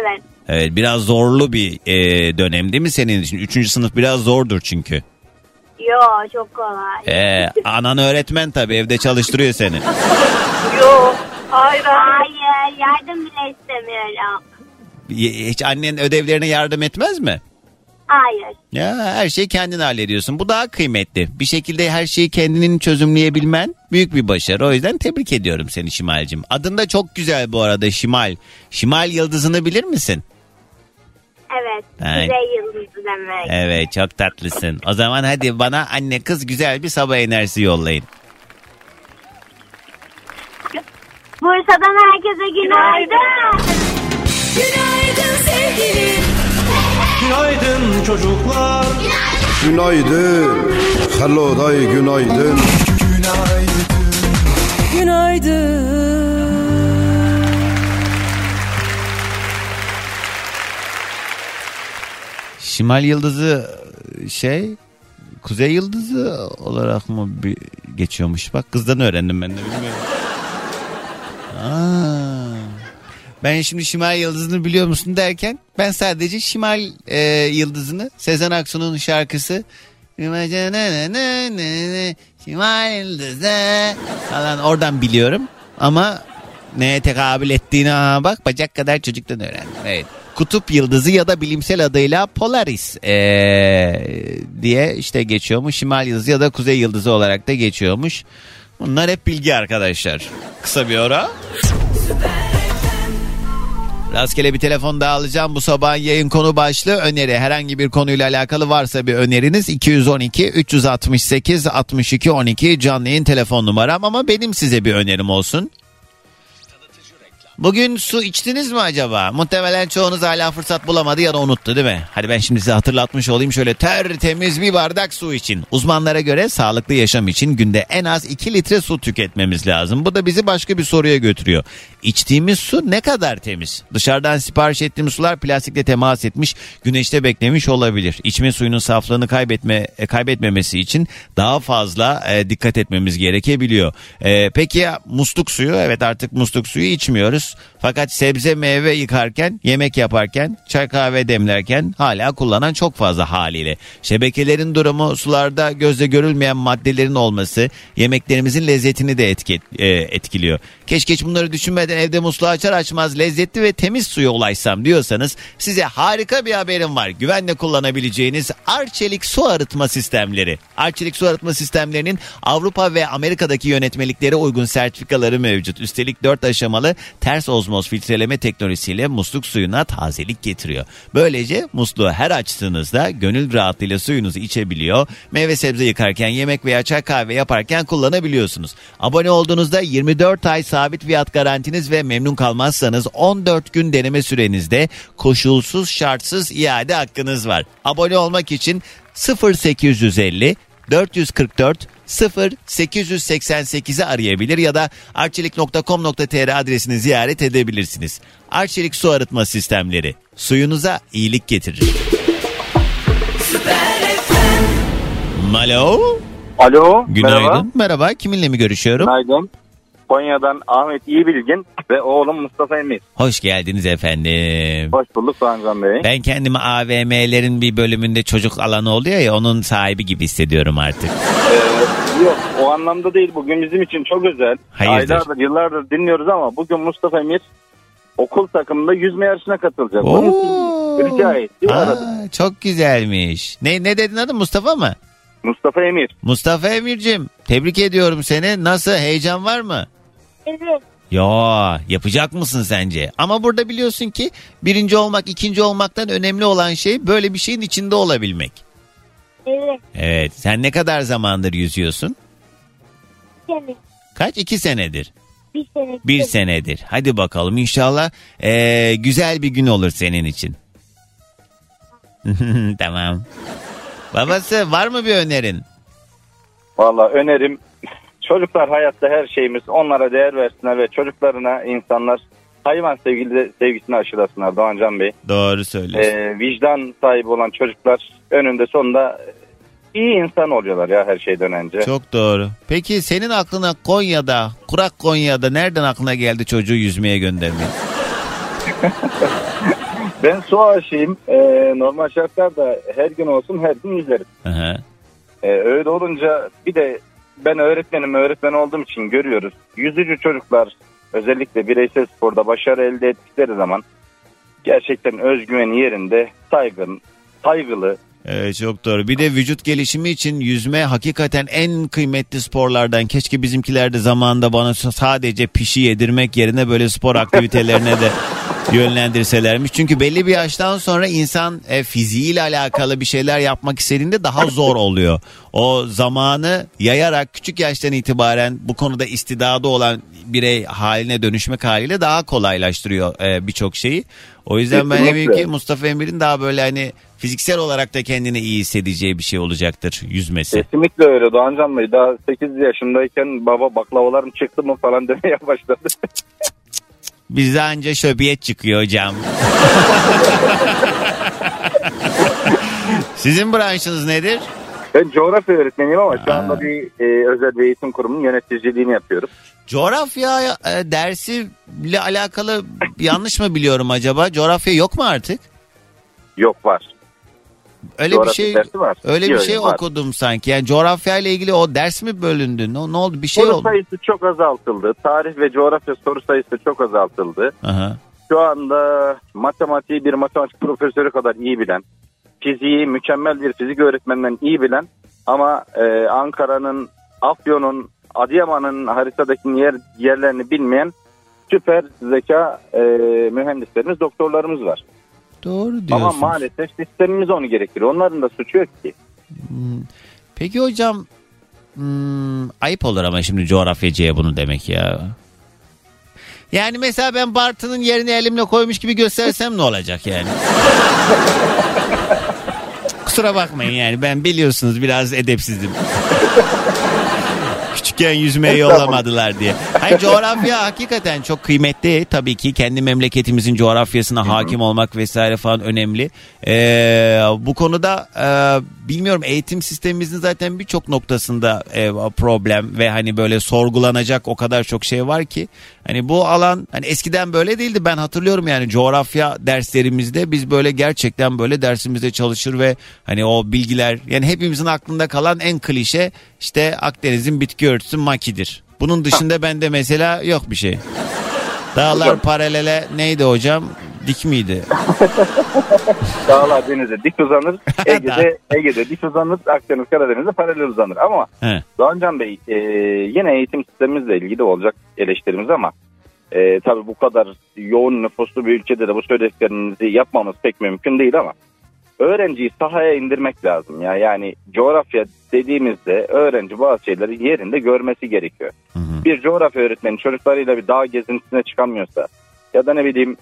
Evet. Evet biraz zorlu bir e, dönem değil mi senin için? Üçüncü sınıf biraz zordur çünkü. Yo çok kolay. Ee, anan öğretmen tabii evde çalıştırıyor seni. Yok. Hayır hayır. Yardım bile istemiyorum. Hiç annen ödevlerine yardım etmez mi? Hayır. Ya her şeyi kendin hallediyorsun. Bu daha kıymetli. Bir şekilde her şeyi kendinin çözümleyebilmen büyük bir başarı. O yüzden tebrik ediyorum seni Şimal'cim. Adın da çok güzel bu arada Şimal. Şimal yıldızını bilir misin? Evet. Ay. Kuzey yıldızı demek. Evet çok tatlısın. O zaman hadi bana anne kız güzel bir sabah enerjisi yollayın. Bursa'dan herkese günaydın. Günaydın çocuklar Günaydın. Hello day günaydın. Şimal yıldızı şey kuzey yıldızı olarak mı bir geçiyormuş? Bak kızdan öğrendim ben de bilmiyorum. Aa, ben şimdi Şimal yıldızını biliyor musun derken ben sadece Şimal e, yıldızını Sezen Aksu'nun şarkısı Şimal yıldızı falan oradan biliyorum. Ama neye tekabül ettiğine ha, bak bacak kadar çocuktan öğrendim. Evet. Kutup yıldızı ya da bilimsel adıyla Polaris ee, diye işte geçiyormuş. Şimal yıldızı ya da kuzey yıldızı olarak da geçiyormuş. Bunlar hep bilgi arkadaşlar. Kısa bir ara. Rastgele bir telefon daha alacağım. Bu sabah yayın konu başlığı öneri. Herhangi bir konuyla alakalı varsa bir öneriniz 212 368 62 12 canlı yayın telefon numaram ama benim size bir önerim olsun. Bugün su içtiniz mi acaba? Muhtemelen çoğunuz hala fırsat bulamadı ya da unuttu değil mi? Hadi ben şimdi size hatırlatmış olayım şöyle tertemiz bir bardak su için. Uzmanlara göre sağlıklı yaşam için günde en az 2 litre su tüketmemiz lazım. Bu da bizi başka bir soruya götürüyor. İçtiğimiz su ne kadar temiz? Dışarıdan sipariş ettiğimiz sular plastikle temas etmiş, güneşte beklemiş olabilir. İçme suyunun saflığını kaybetme e, kaybetmemesi için daha fazla e, dikkat etmemiz gerekebiliyor. E, peki ya musluk suyu? Evet artık musluk suyu içmiyoruz. Fakat sebze meyve yıkarken, yemek yaparken, çay kahve demlerken hala kullanan çok fazla haliyle. Şebekelerin durumu sularda gözle görülmeyen maddelerin olması yemeklerimizin lezzetini de etki, e, etkiliyor. Keşke hiç bunları düşünmeden evde musluğu açar açmaz lezzetli ve temiz suya ulaşsam diyorsanız size harika bir haberim var. Güvenle kullanabileceğiniz Arçelik su arıtma sistemleri. Arçelik su arıtma sistemlerinin Avrupa ve Amerika'daki yönetmeliklere uygun sertifikaları mevcut. Üstelik 4 aşamalı ters ozmoz filtreleme teknolojisiyle musluk suyuna tazelik getiriyor. Böylece musluğu her açtığınızda gönül rahatlığıyla suyunuzu içebiliyor. Meyve sebze yıkarken, yemek veya çay kahve yaparken kullanabiliyorsunuz. Abone olduğunuzda 24 ay sabit fiyat garantiniz ve memnun kalmazsanız 14 gün deneme sürenizde koşulsuz şartsız iade hakkınız var. Abone olmak için 0850 444 0888'i arayabilir ya da arçelik.com.tr adresini ziyaret edebilirsiniz. Arçelik su arıtma sistemleri suyunuza iyilik getirir. Alo. Alo. Günaydın. Merhaba. Merhaba. Kiminle mi görüşüyorum? Günaydın. Konya'dan Ahmet İyibilgin ve oğlum Mustafa Emir. Hoş geldiniz efendim. Hoş bulduk Doğancan Bey. Ben kendimi AVM'lerin bir bölümünde çocuk alanı oluyor ya onun sahibi gibi hissediyorum artık. Ee, yok o anlamda değil. Bugün bizim için çok özel. Hayırdır? Aylardır yıllardır dinliyoruz ama bugün Mustafa Emir okul takımında yüzme yarışına katılacak. Oo. rica etti. Aa, çok güzelmiş. Ne ne dedin adı Mustafa mı? Mustafa Emir. Mustafa Emir'cim tebrik ediyorum seni. Nasıl heyecan var mı? Evet. Ya yapacak mısın sence? Ama burada biliyorsun ki birinci olmak ikinci olmaktan önemli olan şey böyle bir şeyin içinde olabilmek. Evet. Evet sen ne kadar zamandır yüzüyorsun? Sene. Kaç? iki senedir. Bir sene. Bir senedir. Hadi bakalım inşallah eee, güzel bir gün olur senin için. tamam. Babası var mı bir önerin? Valla önerim çocuklar hayatta her şeyimiz. Onlara değer versinler ve çocuklarına insanlar hayvan sevgili, sevgisini aşılasınlar Doğancan Bey. Doğru söylüyorsun. Ee, vicdan sahibi olan çocuklar önünde sonunda iyi insan oluyorlar ya her şeyden önce. Çok doğru. Peki senin aklına Konya'da, kurak Konya'da nereden aklına geldi çocuğu yüzmeye göndermeyi? Ben su aşığıyım. Ee, normal şartlarda her gün olsun her gün yüzerim. Hı hı. Ee, öyle olunca bir de ben öğretmenim öğretmen olduğum için görüyoruz. Yüzücü çocuklar özellikle bireysel sporda başarı elde ettikleri zaman gerçekten özgüveni yerinde saygın, saygılı. Evet çok doğru. Bir de vücut gelişimi için yüzme hakikaten en kıymetli sporlardan. Keşke bizimkiler de zamanında bana sadece pişi yedirmek yerine böyle spor aktivitelerine de yönlendirselermiş. Çünkü belli bir yaştan sonra insan e, fiziğiyle alakalı bir şeyler yapmak istediğinde daha zor oluyor. O zamanı yayarak küçük yaştan itibaren bu konuda istidadı olan birey haline dönüşmek haliyle daha kolaylaştırıyor e, birçok şeyi. O yüzden ben eminim ki Mustafa Emir'in daha böyle hani fiziksel olarak da kendini iyi hissedeceği bir şey olacaktır yüzmesi. Kesinlikle öyle Doğancan Bey. Daha 8 yaşındayken baba baklavalarım çıktı mı falan demeye başladı. Bizde anca şöbiyet çıkıyor hocam. Sizin branşınız nedir? ben coğrafya öğretmeniyim ama şu anda bir e, özel bir eğitim kurumunun yöneticiliğini yapıyorum. Coğrafya e, dersiyle alakalı yanlış mı biliyorum acaba? Coğrafya yok mu artık? Yok var. Öyle bir şey dersi var. öyle bir şey var. okudum sanki. Yani coğrafya ile ilgili o ders mi bölündü? Ne, ne oldu? Bir şey soru oldu. sayısı çok azaltıldı. Tarih ve coğrafya soru sayısı çok azaltıldı. Aha. Şu anda matematiği bir matematik profesörü kadar iyi bilen, fiziği mükemmel bir fizik öğretmeninden iyi bilen ama e, Ankara'nın, Afyon'un, Adıyaman'ın haritadaki yer, yerlerini bilmeyen süper zeka e, mühendislerimiz, doktorlarımız var. Doğru Ama diyorsunuz. maalesef sistemimiz onu gerektiriyor. Onların da suçu yok ki. Peki hocam hmm, ayıp olur ama şimdi coğrafyacıya bunu demek ya. Yani mesela ben Bartın'ın yerini elimle koymuş gibi göstersem ne olacak yani? Kusura bakmayın yani ben biliyorsunuz biraz edepsizdim. Küçükken yüzmeye yollamadılar diye. Hayır coğrafya hakikaten çok kıymetli. Tabii ki kendi memleketimizin coğrafyasına hakim olmak vesaire falan önemli. Ee, bu konuda e, bilmiyorum eğitim sistemimizin zaten birçok noktasında e, problem ve hani böyle sorgulanacak o kadar çok şey var ki. Hani bu alan hani eskiden böyle değildi. Ben hatırlıyorum yani coğrafya derslerimizde biz böyle gerçekten böyle dersimizde çalışır ve hani o bilgiler yani hepimizin aklında kalan en klişe işte Akdeniz'in bitki örtüsü makidir. Bunun dışında bende mesela yok bir şey. Dağlar paralele neydi hocam? Dik miydi? Dağlar denize dik uzanır. Ege'de, Ege'de dik uzanır. Akdeniz Karadeniz'de paralel uzanır. Ama He. Doğancan Bey e, yine eğitim sistemimizle ilgili olacak eleştirimiz ama e, tabii bu kadar yoğun nüfuslu bir ülkede de bu söylediklerinizi yapmamız pek mümkün değil ama öğrenciyi sahaya indirmek lazım ya. Yani coğrafya dediğimizde öğrenci bazı şeyleri yerinde görmesi gerekiyor. Bir coğrafya öğretmeni çocuklarıyla bir dağ gezintisine çıkamıyorsa ya da ne bileyim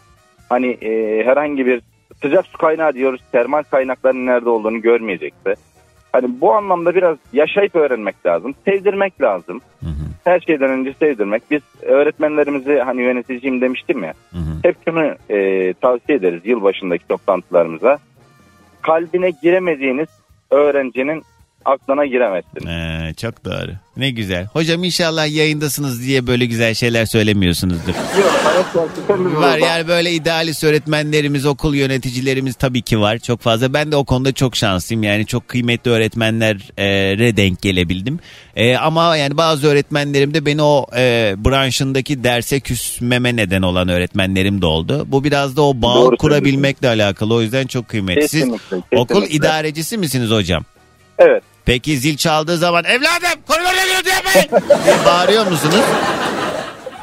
hani e, herhangi bir sıcak su kaynağı diyoruz termal kaynakların nerede olduğunu görmeyecekse hani bu anlamda biraz yaşayıp öğrenmek lazım. Sevdirmek lazım. Her şeyden önce sevdirmek. Biz öğretmenlerimizi hani yöneticiyim demiştim ya. Hep şunu e, tavsiye ederiz yılbaşındaki toplantılarımıza. Kalbine giremediğiniz öğrencinin aklına giremezsiniz. Ee, çok doğru. Ne güzel. Hocam inşallah yayındasınız diye böyle güzel şeyler söylemiyorsunuzdur. Yok, Var yani böyle idealist öğretmenlerimiz, okul yöneticilerimiz tabii ki var çok fazla. Ben de o konuda çok şanslıyım. Yani çok kıymetli öğretmenlere denk gelebildim. Ee, ama yani bazı öğretmenlerim de beni o e, branşındaki derse küsmeme neden olan öğretmenlerim de oldu. Bu biraz da o bağ Doğru kurabilmekle alakalı. O yüzden çok kıymetli. Siz Kesinlikle, okul kesinlikle. idarecisi misiniz hocam? Evet. Peki zil çaldığı zaman evladım koridorda geliyor yapmayın diye bağırıyor musunuz?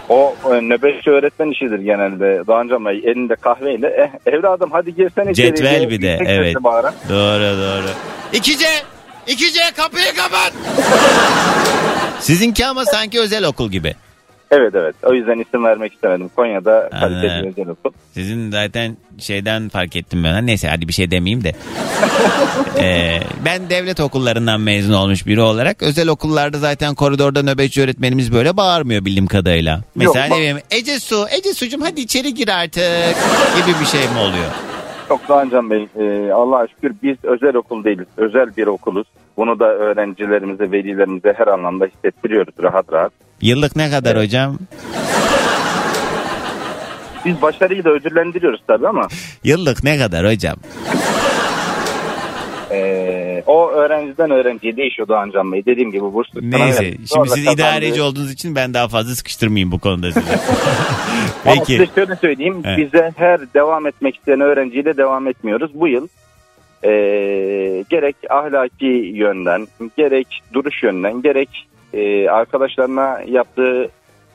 O e, nöbetçi öğretmen işidir genelde. Doğancan Bey elinde kahveyle eh, evladım hadi girsene içeri Cetvel bir de evet. bağıran. Doğru doğru. İkice, ikice kapıyı kapat. Sizinki ama sanki özel okul gibi. Evet evet o yüzden isim vermek istemedim. Konya'da kaliteli Anladım. bir özel okul. Sizin zaten şeyden fark ettim ben. Neyse hadi bir şey demeyeyim de. Ee, ben devlet okullarından mezun olmuş biri olarak özel okullarda zaten koridorda nöbetçi öğretmenimiz böyle bağırmıyor bildiğim kadarıyla. Mesela Yok, ne bileyim Ece Su, Ece Su'cum hadi içeri gir artık gibi bir şey mi oluyor? Çok Doğancan Bey e, Allah'a şükür biz özel okul değiliz. Özel bir okuluz. Bunu da öğrencilerimize, velilerimize her anlamda hissettiriyoruz rahat rahat. Yıllık ne kadar hocam? Biz başarıyı da ödüllendiriyoruz tabii ama Yıllık ne kadar hocam? e, o öğrenciden öğrenciye değişiyor Doğancan Bey. Dediğim gibi burs Neyse şimdi Sonra siz kazandığı- idareci olduğunuz için ben daha fazla sıkıştırmayayım bu konuda sizi. Ama Peki. size şöyle söyleyeyim. Evet. Bize her devam etmek isteyen öğrenciyle devam etmiyoruz. Bu yıl e, gerek ahlaki yönden, gerek duruş yönden, gerek e, arkadaşlarına yaptığı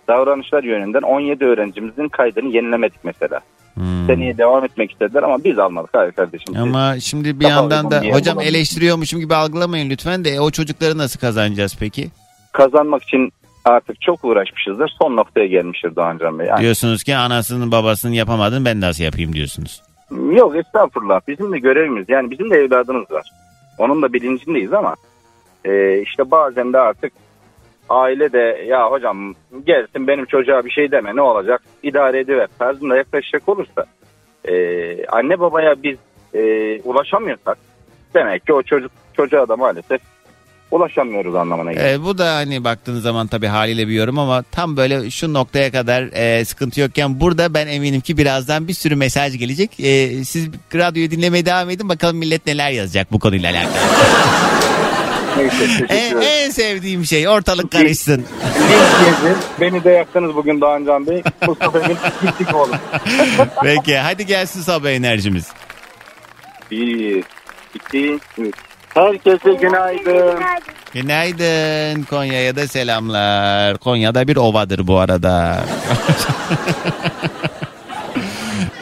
davranışlar yönünden 17 öğrencimizin kaydını yenilemedik mesela. Hmm. Seneye devam etmek istediler ama biz almadık. Hayır kardeşim. Ama şimdi bir Daha yandan da hocam bulalım. eleştiriyormuşum gibi algılamayın lütfen de e, o çocukları nasıl kazanacağız peki? Kazanmak için artık çok uğraşmışızdır. Son noktaya gelmiştir Doğancan Bey. Yani, Diyorsunuz ki anasının babasının yapamadığını ben nasıl yapayım diyorsunuz. Yok estağfurullah. Bizim de görevimiz. Yani bizim de evladımız var. Onun da bilincindeyiz ama e, işte bazen de artık aile de ya hocam gelsin benim çocuğa bir şey deme ne olacak idare ediver tarzında yaklaşacak olursa e, anne babaya biz e, ulaşamıyorsak demek ki o çocuk çocuğa da maalesef ulaşamıyoruz anlamına geliyor. E, bu da hani baktığınız zaman tabii haliyle bir yorum ama tam böyle şu noktaya kadar e, sıkıntı yokken burada ben eminim ki birazdan bir sürü mesaj gelecek. E, siz radyoyu dinlemeye devam edin bakalım millet neler yazacak bu konuyla alakalı. Neyse en, en sevdiğim şey ortalık karışsın. Beni de yaktınız bugün Doğancan Bey. Mustafa Emin gittik oğlum. Peki hadi gelsin sabah enerjimiz. Bir, iki, üç. Herkese günaydın. Günaydın Konya'ya da selamlar. Konya'da bir ovadır bu arada.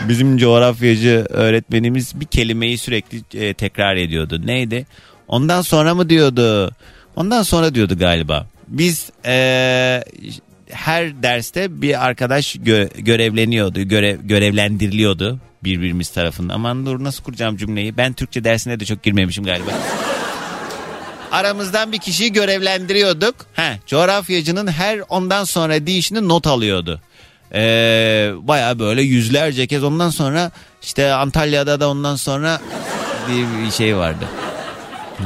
Bizim coğrafyacı öğretmenimiz bir kelimeyi sürekli e, tekrar ediyordu. Neydi? Ondan sonra mı diyordu? Ondan sonra diyordu galiba. Biz e, her derste bir arkadaş gö- görevleniyordu, görev görevlendiriliyordu birbirimiz tarafından. Aman dur nasıl kuracağım cümleyi? Ben Türkçe dersine de çok girmemişim galiba aramızdan bir kişiyi görevlendiriyorduk. He, coğrafyacının her ondan sonra deyişini not alıyordu. Ee, Baya böyle yüzlerce kez ondan sonra işte Antalya'da da ondan sonra bir şey vardı.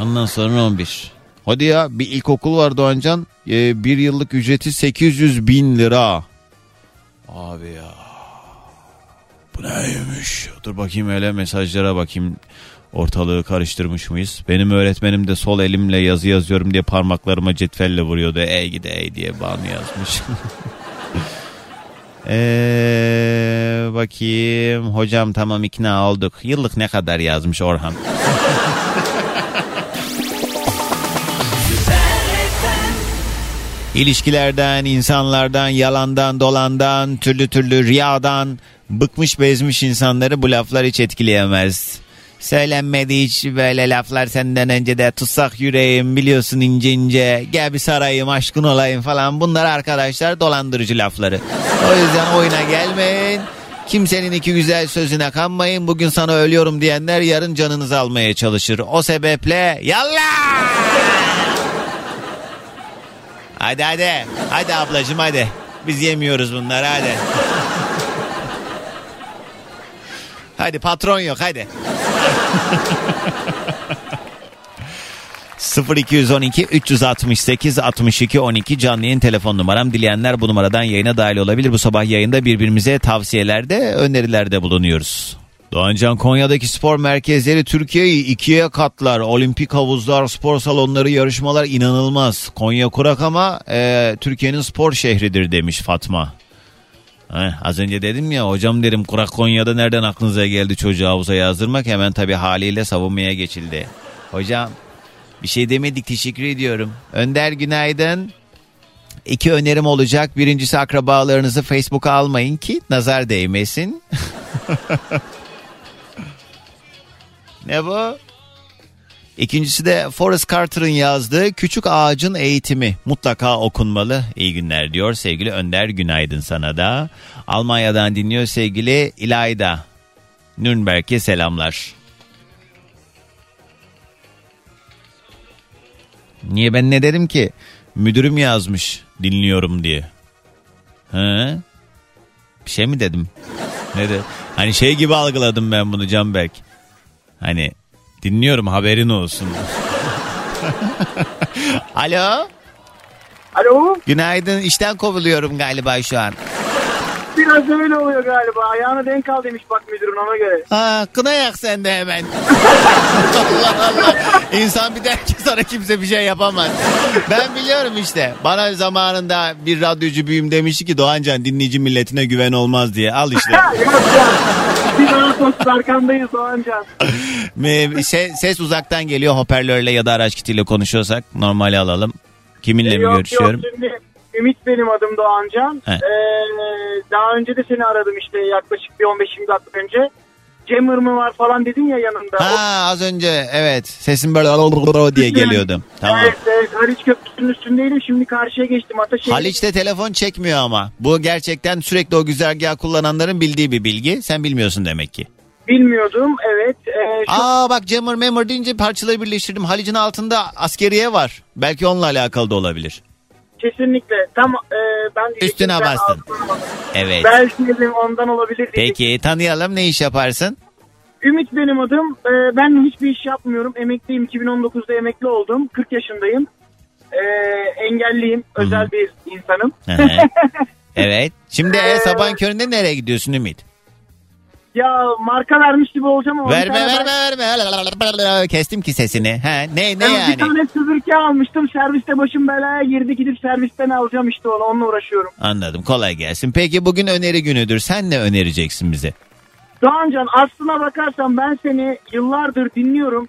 Ondan sonra 11. Hadi ya bir ilkokul var Doğancan. Ee, bir yıllık ücreti 800 bin lira. Abi ya. Bu neymiş? Dur bakayım öyle mesajlara bakayım. Ortalığı karıştırmış mıyız? Benim öğretmenim de sol elimle yazı yazıyorum diye parmaklarıma cetvelle vuruyordu. Ey gide ey diye bağını yazmış. Eee bakayım. Hocam tamam ikna olduk. Yıllık ne kadar yazmış Orhan? İlişkilerden, insanlardan, yalandan, dolandan, türlü türlü riyadan bıkmış bezmiş insanları bu laflar hiç etkileyemez. Söylenmedi hiç böyle laflar senden önce de tutsak yüreğim biliyorsun ince ince gel bir sarayım aşkın olayım falan bunlar arkadaşlar dolandırıcı lafları. O yüzden oyuna gelmeyin. Kimsenin iki güzel sözüne kanmayın. Bugün sana ölüyorum diyenler yarın canınızı almaya çalışır. O sebeple yallah! Hadi hadi. Hadi ablacığım hadi. Biz yemiyoruz bunları hadi. hadi patron yok hadi. 0212 368 62 12 canlı yayın telefon numaram. Dileyenler bu numaradan yayına dahil olabilir. Bu sabah yayında birbirimize tavsiyelerde, önerilerde bulunuyoruz. Doğancan Konya'daki spor merkezleri Türkiye'yi ikiye katlar. Olimpik havuzlar, spor salonları, yarışmalar inanılmaz. Konya kurak ama e, Türkiye'nin spor şehridir demiş Fatma. Heh, az önce dedim ya hocam derim kurak Konya'da nereden aklınıza geldi çocuğu havuza yazdırmak hemen tabii haliyle savunmaya geçildi. Hocam bir şey demedik teşekkür ediyorum. Önder günaydın. İki önerim olacak. Birincisi akrabalarınızı Facebook'a almayın ki nazar değmesin. ne bu? İkincisi de Forrest Carter'ın yazdığı Küçük Ağacın Eğitimi mutlaka okunmalı. İyi günler diyor sevgili Önder günaydın sana da. Almanya'dan dinliyor sevgili İlayda. Nürnberg'e selamlar. Niye ben ne dedim ki? Müdürüm yazmış dinliyorum diye. He? Bir şey mi dedim? Ne de? Hani şey gibi algıladım ben bunu Canberk. Hani dinliyorum haberin olsun. Alo. Alo. Günaydın. İşten kovuluyorum galiba şu an. Biraz öyle oluyor galiba. Ayağına denk al demiş bak müdürün ona göre. Ha, kına yak sen de hemen. Allah Allah. İnsan bir der ki sana kimse bir şey yapamaz. Ben biliyorum işte. Bana zamanında bir radyocu büyüm demişti ki Doğancan dinleyici milletine güven olmaz diye. Al işte. Olsun arkandayız Doğancan. Şey, ses uzaktan geliyor hoparlörle ya da araç kitiyle konuşuyorsak normali alalım. Kiminle mi Yok, görüşüyorum? Yok, şimdi Ümit benim adım Doğancan. He. Ee, daha önce de seni aradım işte yaklaşık bir 15-20 dakika önce. Cemır mı var falan dedin ya yanında. Ha az önce evet sesim böyle diye geliyordu. Tamam. Evet, evet Haliç Köprüsü'nün üstündeydim şimdi karşıya geçtim Ataşehir. Haliç'te telefon çekmiyor ama. Bu gerçekten sürekli o güzergah kullananların bildiği bir bilgi. Sen bilmiyorsun demek ki. Bilmiyordum evet. Ee, şu... Aa bak Cemur Memur deyince parçaları birleştirdim. Haliç'in altında askeriye var. Belki onunla alakalı da olabilir. Kesinlikle. Tam e, ben Üstüne ben bastın. Evet. Belki dedim ondan olabilir. Peki tanıyalım ne iş yaparsın? Ümit benim adım. Ee, ben hiçbir iş yapmıyorum. Emekliyim. 2019'da emekli oldum. 40 yaşındayım. e, engelliyim. Özel bir insanım. Evet. Şimdi e, sabahın köründe nereye gidiyorsun Ümit? Ya marka vermiş gibi olacağım ama. bir Verme tane verme verme. Kestim ki sesini. Ha, ne ne ben- Bir yani? tane Suzuki almıştım. Serviste başım belaya girdi. Gidip servisten alacağım işte onu. Onunla uğraşıyorum. Anladım. Kolay gelsin. Peki bugün öneri günüdür. Sen ne önereceksin bize? Doğancan aslına bakarsan ben seni yıllardır dinliyorum.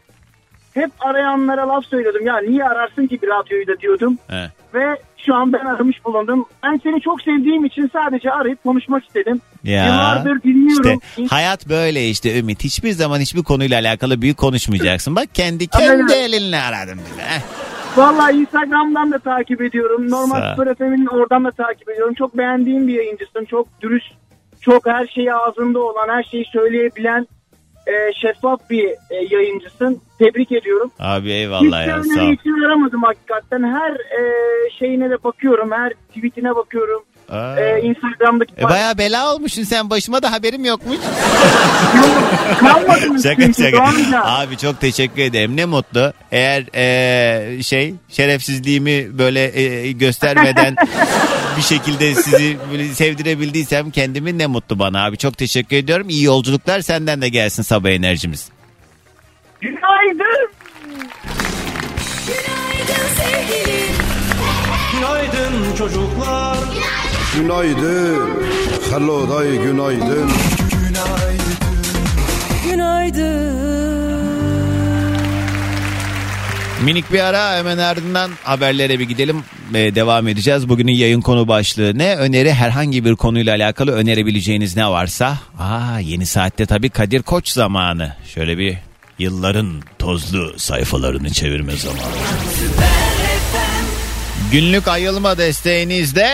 Hep arayanlara laf söylüyordum. Ya niye ararsın ki bir radyoyu da diyordum. He. Ve şu an ben aramış bulundum. Ben seni çok sevdiğim için sadece arayıp konuşmak istedim. Ya. Yıllardır dinliyorum. İşte hayat böyle işte Ümit. Hiçbir zaman hiçbir konuyla alakalı büyük konuşmayacaksın. Bak kendi Aynen. kendi elinle aradım bile. Heh. Vallahi Instagram'dan da takip ediyorum. Normal. Spor FM'in oradan da takip ediyorum. Çok beğendiğim bir yayıncısın. Çok dürüst, çok her şeyi ağzında olan, her şeyi söyleyebilen e, şeffaf bir e, yayıncısın. Tebrik ediyorum. Abi Hiç eyvallah ya de sağ ol. için aramadım hakikaten. Her e, şeyine de bakıyorum. Her tweetine bakıyorum. Aa. E, Instagram'daki E, bayağı bela olmuşsun sen başıma da haberim yokmuş. kalmadınız şaka şaka. Abi çok teşekkür ederim. Ne mutlu. Eğer e, şey şerefsizliğimi böyle e, göstermeden bir şekilde sizi böyle sevdirebildiysem kendimi ne mutlu bana abi. Çok teşekkür ediyorum. İyi yolculuklar senden de gelsin sabah enerjimiz. Günaydın. Günaydın çocuklar. Günaydın. Hello day günaydın. Minik bir ara hemen ardından haberlere bir gidelim. Ee, devam edeceğiz. Bugünün yayın konu başlığı ne? Öneri herhangi bir konuyla alakalı önerebileceğiniz ne varsa. Aa yeni saatte tabii Kadir Koç zamanı. Şöyle bir yılların tozlu sayfalarını çevirme zamanı. Günlük ayılma desteğinizde.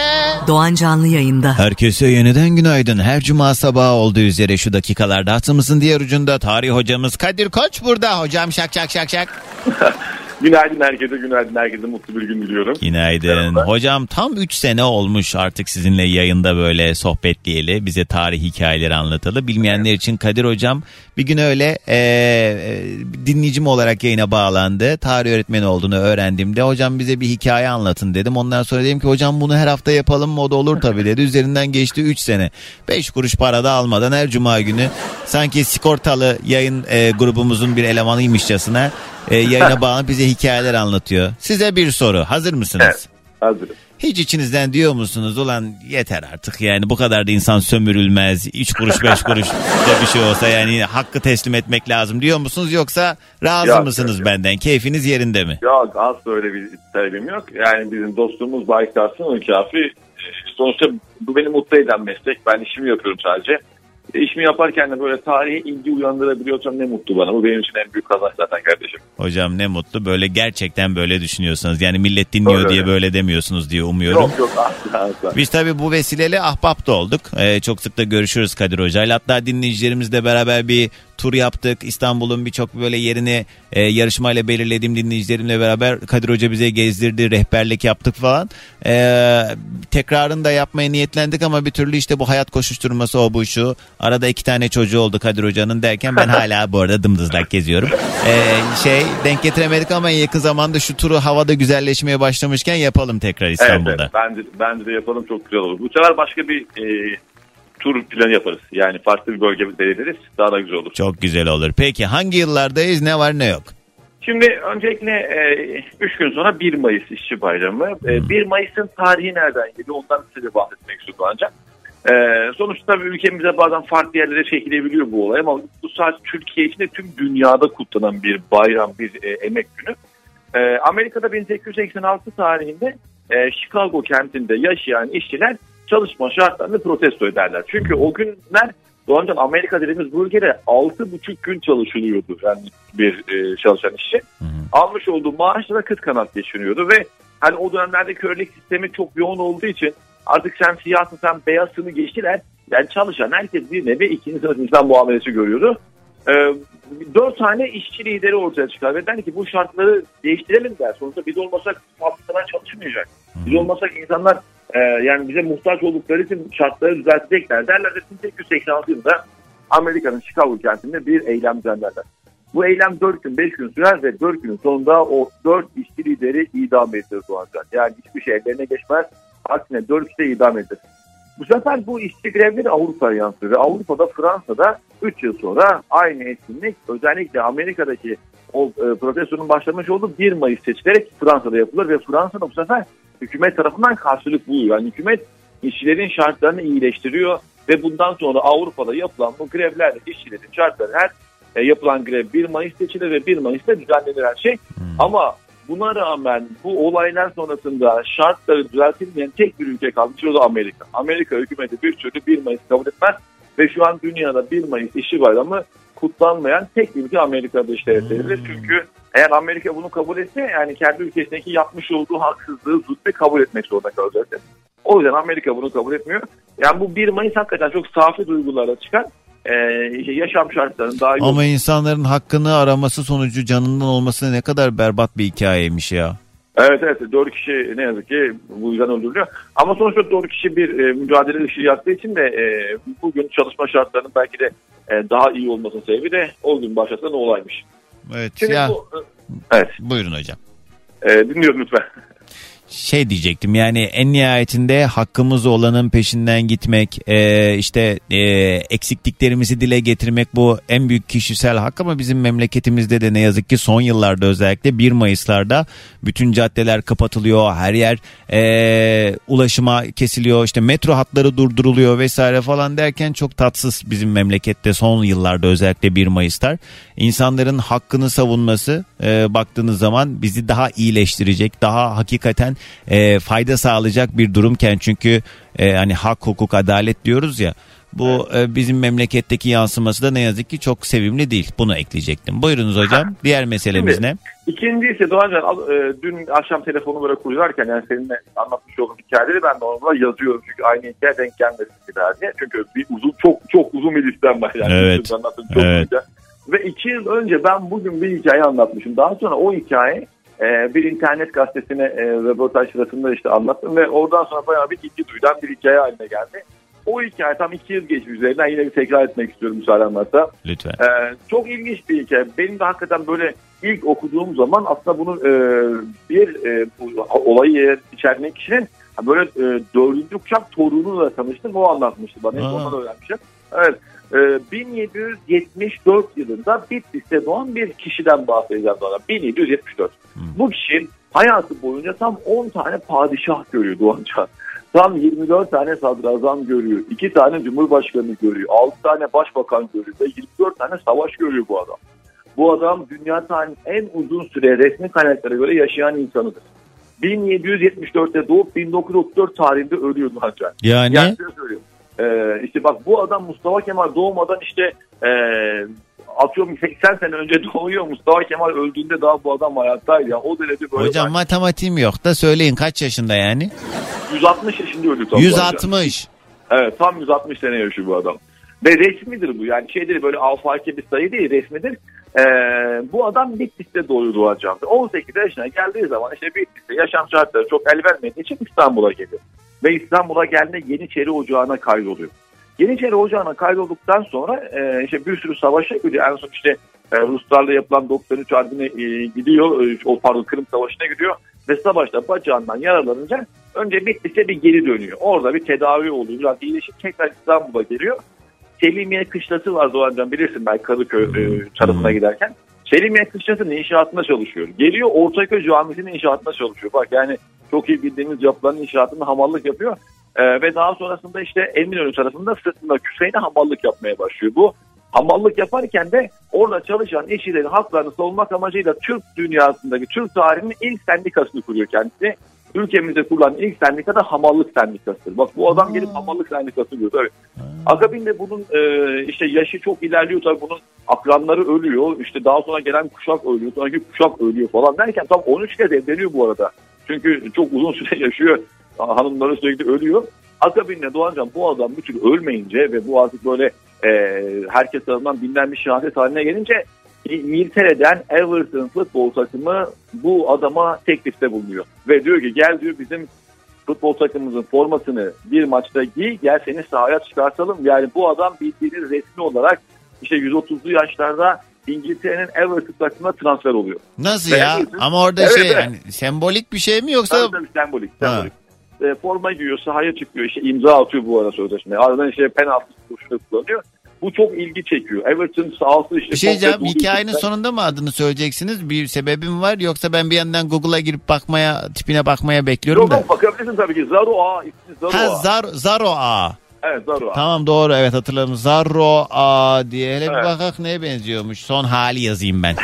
Doğan Canlı yayında. Herkese yeniden günaydın. Her cuma sabahı olduğu üzere şu dakikalarda hatımızın diğer ucunda tarih hocamız Kadir Koç burada. Hocam şak şak şak şak. Günaydın herkese, günaydın herkese mutlu bir gün diliyorum. Günaydın. Merhaba. Hocam tam 3 sene olmuş artık sizinle yayında böyle sohbetleyeli. Bize tarih hikayeleri anlatalı. Bilmeyenler için Kadir Hocam bir gün öyle e, e, dinleyicim olarak yayına bağlandı. Tarih öğretmeni olduğunu öğrendiğimde hocam bize bir hikaye anlatın dedim. Ondan sonra dedim ki hocam bunu her hafta yapalım mı o da olur tabii dedi. Üzerinden geçti 3 sene. 5 kuruş para da almadan her cuma günü sanki sigortalı yayın e, grubumuzun bir elemanıymışçasına e, yayına bağlanıp bize hikayeler anlatıyor. Size bir soru. Hazır mısınız? Evet. Hazırım. Hiç içinizden diyor musunuz ulan yeter artık yani bu kadar da insan sömürülmez. 3 kuruş 5 kuruş da bir şey olsa yani hakkı teslim etmek lazım diyor musunuz yoksa razı Yok, mısınız yok. benden? Keyfiniz yerinde mi? Yok asla öyle bir talebim yok. Yani bizim dostluğumuz Baykars'ın o kafi. Sonuçta bu beni mutlu eden meslek. Ben işimi yapıyorum sadece. İşimi yaparken de böyle tarihe ilgi uyandırabiliyorsam ne mutlu bana. Bu benim için en büyük kazanç zaten kardeşim. Hocam ne mutlu böyle gerçekten böyle düşünüyorsanız yani millet dinliyor Öyle diye öyle. böyle demiyorsunuz diye umuyorum. Yok yok asla asla. Biz tabii bu vesileyle ahbap da olduk. Ee, çok sık da görüşürüz Kadir Hoca'yla. Hatta dinleyicilerimizle beraber bir tur yaptık. İstanbul'un birçok böyle yerini e, yarışmayla belirlediğim dinleyicilerimle beraber Kadir Hoca bize gezdirdi, rehberlik yaptık falan. Ee, tekrarını da yapmaya niyetlendik ama bir türlü işte bu hayat koşuşturması o bu şu. Arada iki tane çocuğu oldu Kadir Hoca'nın derken ben hala bu arada dımdızlak geziyorum. Ee, şey denk getiremedik ama yakın zamanda şu turu havada güzelleşmeye başlamışken yapalım tekrar Evet, İstanbul'da. evet. Bence, bence de yapalım çok güzel olur. Bu sefer başka bir e, tur planı yaparız. Yani farklı bir bölge belirleriz. Daha da güzel olur. Çok güzel olur. Peki hangi yıllardayız ne var ne yok? Şimdi öncelikle 3 gün sonra 1 Mayıs İşçi Bayramı. E, 1 Mayıs'ın tarihi nereden geliyor ondan size bahsetmek istiyorum ancak. E, sonuçta ülkemize bazen farklı yerlere çekilebiliyor bu olay ama bu sadece Türkiye için de tüm dünyada kutlanan bir bayram, bir e, emek günü. E, Amerika'da 1886 tarihinde e, Chicago kentinde yaşayan işçiler çalışma şartlarını protesto ederler. Çünkü o günler Doğancan Amerika dediğimiz bu ülkede 6,5 gün çalışılıyordu yani bir e, çalışan işçi. Almış olduğu maaşla da kıt kanat geçiniyordu ve hani o dönemlerde kölelik sistemi çok yoğun olduğu için artık sen siyahsın sen beyazsını geçtiler. Yani çalışan herkes bir nevi ikinci sınıf insan muamelesi görüyordu. Ee, dört tane işçi lideri ortaya çıkar ve der ki bu şartları değiştirelim der. Sonuçta biz olmasak fabrikalar çalışmayacak. Biz olmasak insanlar e, yani bize muhtaç oldukları için şartları düzeltecekler derler. Ve 1886 yılında Amerika'nın Chicago kentinde bir eylem düzenlerler. Bu eylem 4 gün 5 gün sürer ve 4 günün sonunda o 4 işçi lideri idam edilir Doğancan. Yani hiçbir şey ellerine geçmez. Aksine 4 kişi idam edilir. Bu sefer bu işçi grevleri Avrupa'ya yansıyor ve Avrupa'da Fransa'da 3 yıl sonra aynı etkinlik özellikle Amerika'daki o e, protestonun başlamış olduğu 1 Mayıs seçilerek Fransa'da yapılır ve Fransa'da bu sefer hükümet tarafından karşılık buluyor. Yani hükümet işçilerin şartlarını iyileştiriyor ve bundan sonra Avrupa'da yapılan bu grevlerle işçilerin şartları her e, yapılan grev 1 Mayıs seçilir ve 1 Mayıs'ta düzenlenir her şey. Ama buna rağmen bu olaylar sonrasında şartları düzeltilmeyen tek bir ülke kalmış o da Amerika. Amerika hükümeti bir türlü 1 Mayıs kabul etmez ve şu an dünyada 1 Mayıs işçi bayramı kutlanmayan tek ülke Amerika'da işte hmm. Çünkü eğer Amerika bunu kabul etse yani kendi ülkesindeki yapmış olduğu haksızlığı, zulmü kabul etmek zorunda kalacak. O yüzden Amerika bunu kabul etmiyor. Yani bu 1 Mayıs hakikaten çok safi duygulara çıkan e, yaşam şartlarının daha iyi Ama insanların hakkını araması sonucu canından olması ne kadar berbat bir hikayeymiş ya. Evet evet dört kişi ne yazık ki bu yüzden öldürülüyor. Ama sonuçta dört kişi bir e, mücadele ışığı yaktığı için de e, bugün çalışma şartlarının belki de e, daha iyi olmasının sebebi de o gün başlatılan olaymış. Evet Şimdi ya. Bu, e, evet. Buyurun hocam. E, dinliyorum lütfen. Şey diyecektim. Yani en nihayetinde hakkımız olanın peşinden gitmek e, işte e, eksikliklerimizi dile getirmek bu en büyük kişisel hak. Ama bizim memleketimizde de ne yazık ki son yıllarda özellikle 1 Mayıs'larda bütün caddeler kapatılıyor her yer e, ulaşıma kesiliyor işte metro hatları durduruluyor vesaire falan derken çok tatsız bizim memlekette son yıllarda özellikle 1 Mayıs'lar insanların hakkını savunması e, baktığınız zaman bizi daha iyileştirecek daha hakikaten e, fayda sağlayacak bir durumken çünkü e, hani hak hukuk adalet diyoruz ya bu e, bizim memleketteki yansıması da ne yazık ki çok sevimli değil. Bunu ekleyecektim. Buyurunuz hocam. Diğer meselemiz Şimdi, ne? İkincisi Doğancan e, dün akşam telefonu böyle kurularken yani seninle anlatmış olduğum hikayeleri ben de onunla yazıyorum. Çünkü aynı hikaye denk gelmesin bir daha diye. Çünkü bir uzun çok çok uzun bir listem var. Yani evet. Çok evet. Ve iki yıl önce ben bugün bir hikaye anlatmışım. Daha sonra o hikaye e, bir internet gazetesine e, röportaj sırasında işte anlattım ve oradan sonra bayağı bir ilgi duyulan bir hikaye haline geldi. O hikaye tam iki yıl geçmiş üzerinden yine bir tekrar etmek istiyorum müsaaden varsa. Lütfen. Ee, çok ilginç bir hikaye. Benim de hakikaten böyle ilk okuduğum zaman aslında bunu e, bir e, bu olayı içeren kişinin böyle e, dördüncü kuşak torunuyla tanıştım. O anlatmıştı bana. Hep ondan öğrenmişim. Evet. 1774 ee, yılında Bitlis'te doğan bir kişiden bahsedeceğim sonra. 1774. Hmm. Bu kişi hayatı boyunca tam 10 tane padişah görüyor Doğancan. Tam 24 tane sadrazam görüyor. 2 tane cumhurbaşkanı görüyor. 6 tane başbakan görüyor. Ve 24 tane savaş görüyor bu adam. Bu adam dünya tarihinin en uzun süre resmi kaynaklara göre yaşayan insanıdır. 1774'te doğup 1934 tarihinde ölüyor Doğancan. Yani? Yani söylüyorum. Ee, işte bak bu adam Mustafa Kemal doğmadan işte e, atıyorum 80 sene önce doğuyor. Mustafa Kemal öldüğünde daha bu adam hayattaydı. Yani o derece böyle. Hocam matematiğim yok da söyleyin kaç yaşında yani? 160 yaşında öldü. Tam 160. Evet tam 160 sene yaşıyor bu adam. Ve resmidir bu yani şeydir böyle afaki bir sayı değil resmidir. Ee, bu adam Bitlis'te doğuyor hocam. 18 yaşına geldiği zaman işte Bitlis'te yaşam şartları çok el vermediği için İstanbul'a geliyor ve İstanbul'a geldiğinde Yeniçeri Ocağı'na kaydoluyor. Yeniçeri Ocağı'na kaydolduktan sonra e, işte bir sürü savaşa gidiyor. En son işte e, Ruslarla yapılan 93 Harbi'ne e, gidiyor. E, o pardon Kırım Savaşı'na gidiyor. Ve savaşta bacağından yaralanınca önce Bitlis'e bir geri dönüyor. Orada bir tedavi oluyor. Biraz iyileşip tekrar İstanbul'a geliyor. Selimiye kışlası var Doğancan bilirsin ben Kadıköy e, tarafına giderken. Selimiye kışlasının inşaatında çalışıyor. Geliyor Ortaköy Camisi'nin inşaatında çalışıyor. Bak yani çok iyi bildiğimiz yapıların inşaatında hamallık yapıyor. Ee, ve daha sonrasında işte Eminönü tarafında sırtında küfeyle hamallık yapmaya başlıyor. Bu hamallık yaparken de orada çalışan işçilerin haklarını savunmak amacıyla Türk dünyasındaki, Türk tarihinin ilk sendikasını kuruyor kendisi. Ülkemizde kurulan ilk sendika da hamallık sendikasıdır. Bak bu adam gelip hamallık sendikası kuruyor. Tabii. Akabinde bunun e, işte yaşı çok ilerliyor tabii bunun akranları ölüyor. İşte daha sonra gelen kuşak ölüyor. Sonraki kuşak ölüyor falan derken tam 13 kez evleniyor bu arada. Çünkü çok uzun süre yaşıyor. Hanımları sürekli ölüyor. Akabinde Doğancan bu adam bir türlü ölmeyince ve bu artık böyle e, herkes tarafından bilinen bir şehadet haline gelince İngiltere'den Everton futbol takımı bu adama teklifte bulunuyor. Ve diyor ki gel diyor bizim futbol takımımızın formasını bir maçta giy gel seni sahaya çıkartalım. Yani bu adam bildiğiniz resmi olarak işte 130'lu yaşlarda İngiltere'nin Everton takımına transfer oluyor. Nasıl Ve ya? Everton- Ama orada Evet, şey yani sembolik bir şey mi yoksa Tabii tabii sembolik. Sembolik. E, forma giyiyor, sahaya çıkıyor, işte imza atıyor bu arada sözleşmeye. Ardından işte penaltı vuruşunu kullanıyor. Bu çok ilgi çekiyor. Everton sahası işte. bir şey diyeceğim hikayenin ekipten- sonunda mı adını söyleyeceksiniz? Bir sebebim var yoksa ben bir yandan Google'a girip bakmaya tipine bakmaya bekliyorum Yok da. yok bakabilirsin tabii ki. Zaro A ismi Zaro Ha A. Zar Zaro A. Evet Zaro A. Tamam doğru evet hatırladım. Zarro A diye hele bir Evet. bakak neye benziyormuş. Son hali yazayım ben.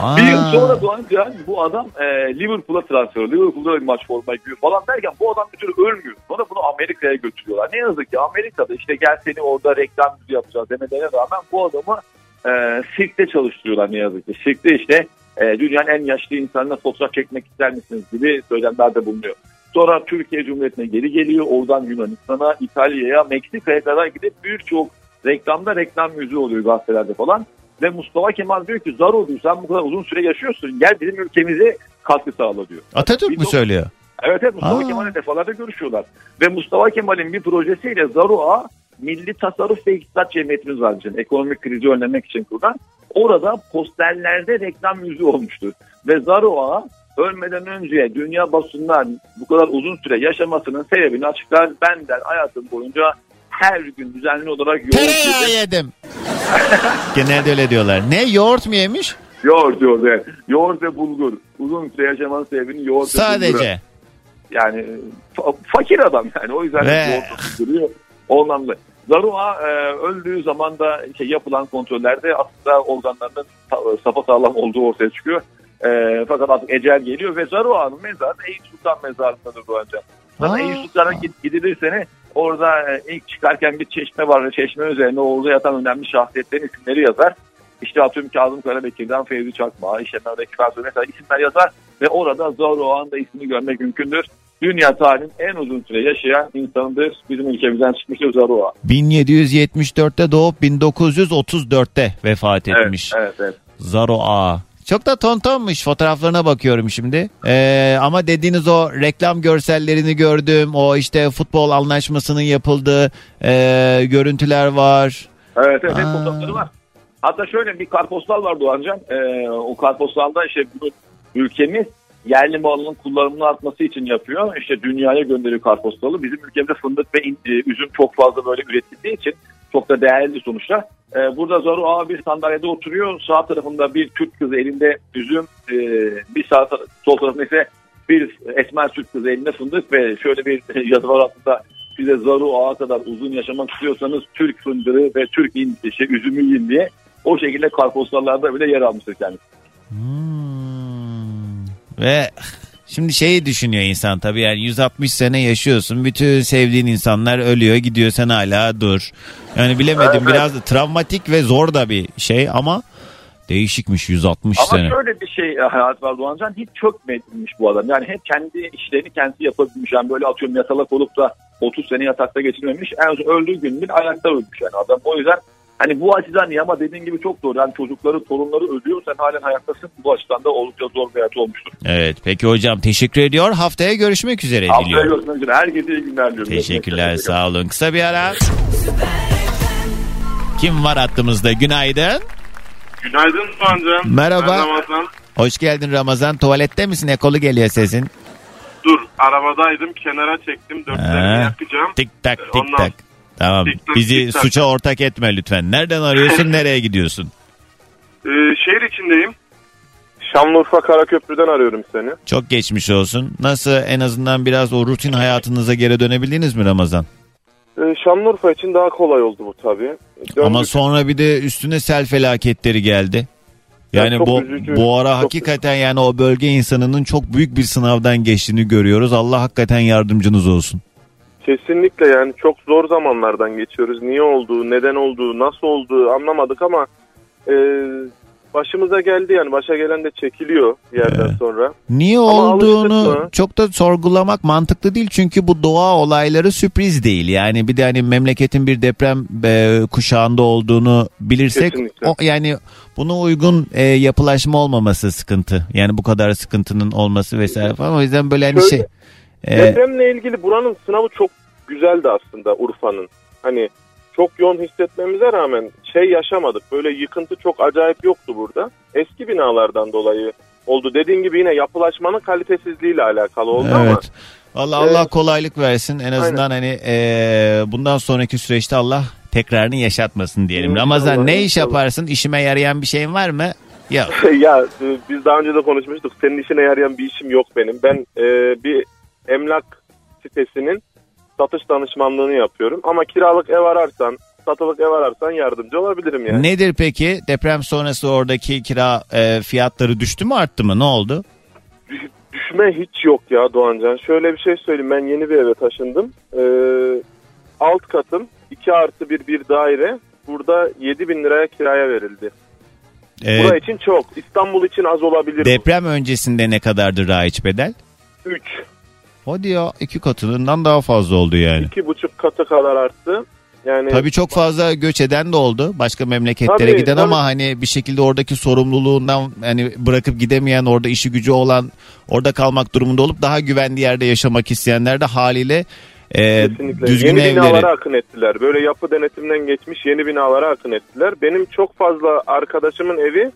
Aa. Bir yıl sonra Doğan Can bu adam e, Liverpool'a transfer oluyor. Liverpool'da bir maç forma giyiyor falan derken bu adam bir türlü ölmüyor. Sonra bunu Amerika'ya götürüyorlar. Ne yazık ki Amerika'da işte gel seni orada reklam yüzü yapacağız demelerine rağmen bu adamı e, sirkte çalıştırıyorlar ne yazık ki. Sirkte işte e, dünyanın en yaşlı insanına fotoğraf çekmek ister misiniz gibi söylemlerde bulunuyor. Sonra Türkiye Cumhuriyeti'ne geri geliyor. Oradan Yunanistan'a, İtalya'ya, Meksika'ya kadar gidip birçok reklamda reklam yüzü oluyor gazetelerde falan. Ve Mustafa Kemal diyor ki Zaro diyor sen bu kadar uzun süre yaşıyorsun gel bizim ülkemize katkı sağla diyor. Atatürk mü söylüyor? Evet evet Mustafa Aa. Kemal'le defalarda görüşüyorlar. Ve Mustafa Kemal'in bir projesiyle Zaro'a Milli Tasarruf ve İktisat Cemiyetimiz var bizim. Ekonomik krizi önlemek için kurulan. Orada posterlerde reklam yüzü olmuştur. Ve Zaro'a ölmeden önce dünya basından bu kadar uzun süre yaşamasının sebebini açıklar. Ben der hayatım boyunca her gün düzenli olarak yoğurt Tereyağı yedim. yedim. Genelde öyle diyorlar. Ne yoğurt mu yemiş? Yoğurt yoğurt evet. Yoğurt ve bulgur. Uzun süre yaşamanın sebebini yoğurt ve bulgur. Sadece. Yani fa- fakir adam yani o yüzden Ve- yoğurt duruyor. Ondan dolayı. Zarua e, öldüğü zaman da işte yapılan kontrollerde aslında organlarının sapa sağlam olduğu ortaya çıkıyor. E, fakat artık ecel geliyor ve Zarua'nın mezarı Eyüp Sultan mezarındadır bu önce. Zaten Aa. Eyüp Sultan'a gid- orada e, ilk çıkarken bir çeşme var ve çeşme üzerine orada yatan önemli şahsiyetlerin isimleri yazar. İşte atıyorum Kazım Karabekir'den Fevzi Çakma, işte Mehmet Ekber mesela isimler yazar ve orada Zarua'nın da ismini görmek mümkündür. Dünya tarihinin en uzun süre yaşayan insanıdır. Bizim ülkemizden çıkmıştır Zarua. 1774'te doğup 1934'te vefat Evet, etmiş. evet, evet. Zaro A. Çok da tontonmuş fotoğraflarına bakıyorum şimdi. Ee, ama dediğiniz o reklam görsellerini gördüm. O işte futbol anlaşmasının yapıldığı e, görüntüler var. Evet, evet, hep Aa. fotoğrafları var. Hatta şöyle bir karpostal var Doğancan. Ee, o karpostalda işte bunu ülkemiz yerli malının kullanımını artması için yapıyor. İşte dünyaya gönderiyor karpostalı. Bizim ülkemizde fındık ve e, üzüm çok fazla böyle üretildiği için çok da değerli sonuçta. Ee, burada Zaru Ağa bir sandalyede oturuyor. Sağ tarafında bir Türk kızı elinde üzüm. e, bir sağ sol tarafında ise bir esmer Türk kızı elinde fındık ve şöyle bir yazı var altında size Zaru Ağa kadar uzun yaşamak istiyorsanız Türk fındığı ve Türk in, şey, üzümü yiyin diye o şekilde karpostallarda bile yer almıştır kendisi. Hmm. Ve şimdi şeyi düşünüyor insan tabii yani 160 sene yaşıyorsun. Bütün sevdiğin insanlar ölüyor gidiyor sen hala dur. Yani bilemedim Evet, biraz da travmatik ve zor da bir şey ama değişikmiş 160 Ama sene. şöyle bir şey hayat var Doğancan hiç çökmemiş bu adam. Yani hep kendi işlerini kendisi yapabilmiş. Yani böyle atıyorum yatalak olup da 30 sene yatakta geçirmemiş. En son öldüğü gün bile ayakta ölmüş yani adam. O yüzden hani bu açıdan iyi ama dediğin gibi çok doğru. Yani çocukları, torunları ölüyor sen halen hayattasın. Bu açıdan da oldukça zor bir hayat olmuştur. Evet peki hocam teşekkür ediyor. Haftaya görüşmek üzere Haftaya diliyorum. görüşmek üzere. Herkese iyi günler diliyorum. Teşekkürler sağ olun. Kısa bir ara. Kim var hattımızda? Günaydın. Günaydın Doğancan. Merhaba. Ben Ramazan. Hoş geldin Ramazan. Tuvalette misin? Ekolu geliyor sesin. Dur arabadaydım kenara çektim dörtlerimi Ha. yakacağım. Tik tak tik Ondan- tak. Tamam. Tik tak, Bizi tik tak. suça ortak etme lütfen. Nereden arıyorsun? nereye gidiyorsun? Ee, şehir içindeyim. Şanlıurfa Karaköprü'den arıyorum seni. Çok geçmiş olsun. Nasıl en azından biraz o rutin hayatınıza geri dönebildiniz mi Ramazan? Ee, Şanlıurfa için daha kolay oldu bu tabii. Döndük. Ama sonra bir de üstüne sel felaketleri geldi. Ya Yani çok bu üzücü, bu ara çok hakikaten yani o bölge insanının çok büyük bir sınavdan geçtiğini görüyoruz. Allah hakikaten yardımcınız olsun. Kesinlikle yani çok zor zamanlardan geçiyoruz. Niye olduğu, neden olduğu, nasıl olduğu anlamadık ama e, başımıza geldi yani başa gelen de çekiliyor bir yerden sonra. Niye Ama olduğunu çok da sorgulamak mantıklı değil çünkü bu doğa olayları sürpriz değil. Yani bir de hani memleketin bir deprem e, kuşağında olduğunu bilirsek Kesinlikle. o yani buna uygun e, yapılaşma olmaması sıkıntı. Yani bu kadar sıkıntının olması vesaire falan. O yüzden böyle hani Şöyle, şey e, Depremle ilgili buranın sınavı çok güzeldi aslında Urfa'nın. Hani çok yoğun hissetmemize rağmen şey yaşamadık. Böyle yıkıntı çok acayip yoktu burada. Eski binalardan dolayı oldu. Dediğin gibi yine yapılaşmanın kalitesizliğiyle alakalı oldu ama Evet. Allah Allah kolaylık versin. En azından hani e, bundan sonraki süreçte Allah tekrarını yaşatmasın diyelim. İnşallah, Ramazan ne iş yaparsın? İşime yarayan bir şeyin var mı? Yok. ya e, biz daha önce de konuşmuştuk. Senin işine yarayan bir işim yok benim. Ben e, bir emlak sitesinin satış danışmanlığını yapıyorum. Ama kiralık ev ararsan, satılık ev ararsan yardımcı olabilirim yani. Nedir peki? Deprem sonrası oradaki kira e, fiyatları düştü mü arttı mı? Ne oldu? Düşme hiç yok ya Doğancan. Şöyle bir şey söyleyeyim. Ben yeni bir eve taşındım. E, alt katım 2 artı bir bir daire. Burada 7 bin liraya kiraya verildi. E, Burası için çok. İstanbul için az olabilir. deprem öncesinde ne kadardı raiç bedel? 3. Hadi ya iki katından daha fazla oldu yani. iki buçuk katı kadar arttı. Yani Tabii çok fazla göç eden de oldu. Başka memleketlere Tabii, giden tabii. ama hani bir şekilde oradaki sorumluluğundan hani bırakıp gidemeyen orada işi gücü olan orada kalmak durumunda olup daha güvenli yerde yaşamak isteyenler de haliyle e, Kesinlikle. düzgün yeni evleri. binalara akın ettiler. Böyle yapı denetimden geçmiş yeni binalara akın ettiler. Benim çok fazla arkadaşımın evi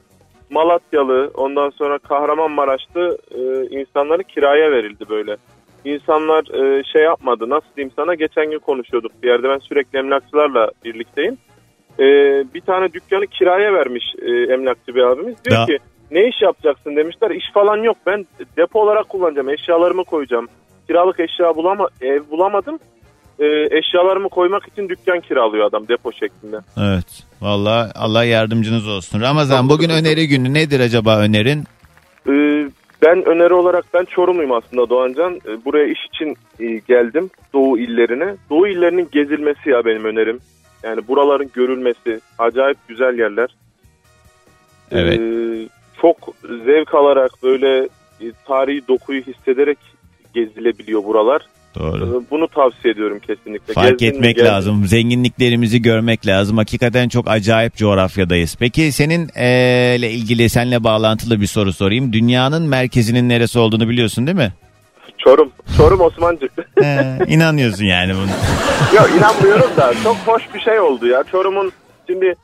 Malatyalı, ondan sonra Kahramanmaraşlı e, insanları kiraya verildi böyle. İnsanlar e, şey yapmadı. Nasıl diyeyim sana? Geçen gün konuşuyorduk bir yerde. Ben sürekli emlakçılarla birlikteyim. E, bir tane dükkanı kiraya vermiş e, emlakçı bir abimiz. Diyor Da- ki ne iş yapacaksın demişler. İş falan yok. Ben depo olarak kullanacağım. Eşyalarımı koyacağım. Kiralık eşya bulama ev bulamadım. E, eşyalarımı koymak için dükkan kiralıyor adam depo şeklinde. Evet. Vallahi Allah yardımcınız olsun. Ramazan bugün öneri günü nedir acaba önerin? E, ben öneri olarak ben Çorumluyum aslında Doğancan. E, buraya iş için e, geldim Doğu illerine. Doğu illerinin gezilmesi ya benim önerim. Yani buraların görülmesi acayip güzel yerler. Evet. E, çok zevk alarak böyle e, tarihi dokuyu hissederek gezilebiliyor buralar. Doğru. E, Bunu tavsiye ediyorum kesinlikle. Fark Gezdin mi, etmek gezdin. lazım. Zenginliklerimizi görmek lazım. Hakikaten çok acayip coğrafyadayız. Peki senin e, ile ilgili seninle bağlantılı bir soru sorayım. Dünyanın merkezinin neresi olduğunu biliyorsun değil mi? Çorum. Çorum Osmancık. He, inanıyorsun yani bunu. Yok inanmıyorum da çok hoş bir şey oldu ya. Çorum'un şimdi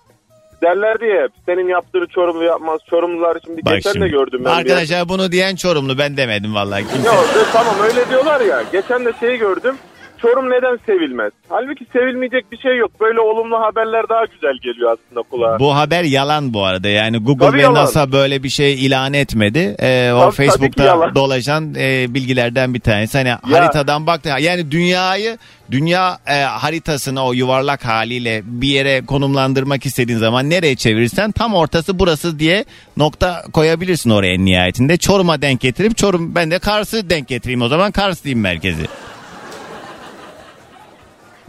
derlerdi ya hep senin yaptığını Çorumlu yapmaz. Çorumlular şimdi Bak geçen şimdi. de gördüm ben. Arkadaşlar bunu diyen Çorumlu ben demedim vallahi. Kimse. Yok de- tamam öyle diyorlar ya. Geçen de şeyi gördüm. Çorum neden sevilmez? Halbuki sevilmeyecek bir şey yok. Böyle olumlu haberler daha güzel geliyor aslında kulağa. Bu haber yalan bu arada. Yani Google Tabii ve yalan. NASA böyle bir şey ilan etmedi. Ee, o Tabii- tabii Facebook'ta yalan. dolaşan e, bilgilerden bir tanesi. Hani haritadan baktı. Yani dünyayı dünya e, haritasını o yuvarlak haliyle bir yere konumlandırmak istediğin zaman nereye çevirirsen tam ortası burası diye nokta koyabilirsin oraya en nihayetinde. Çorum'a denk getirip Çorum ben de Kars'ı denk getireyim o zaman Kars diyeyim merkezi.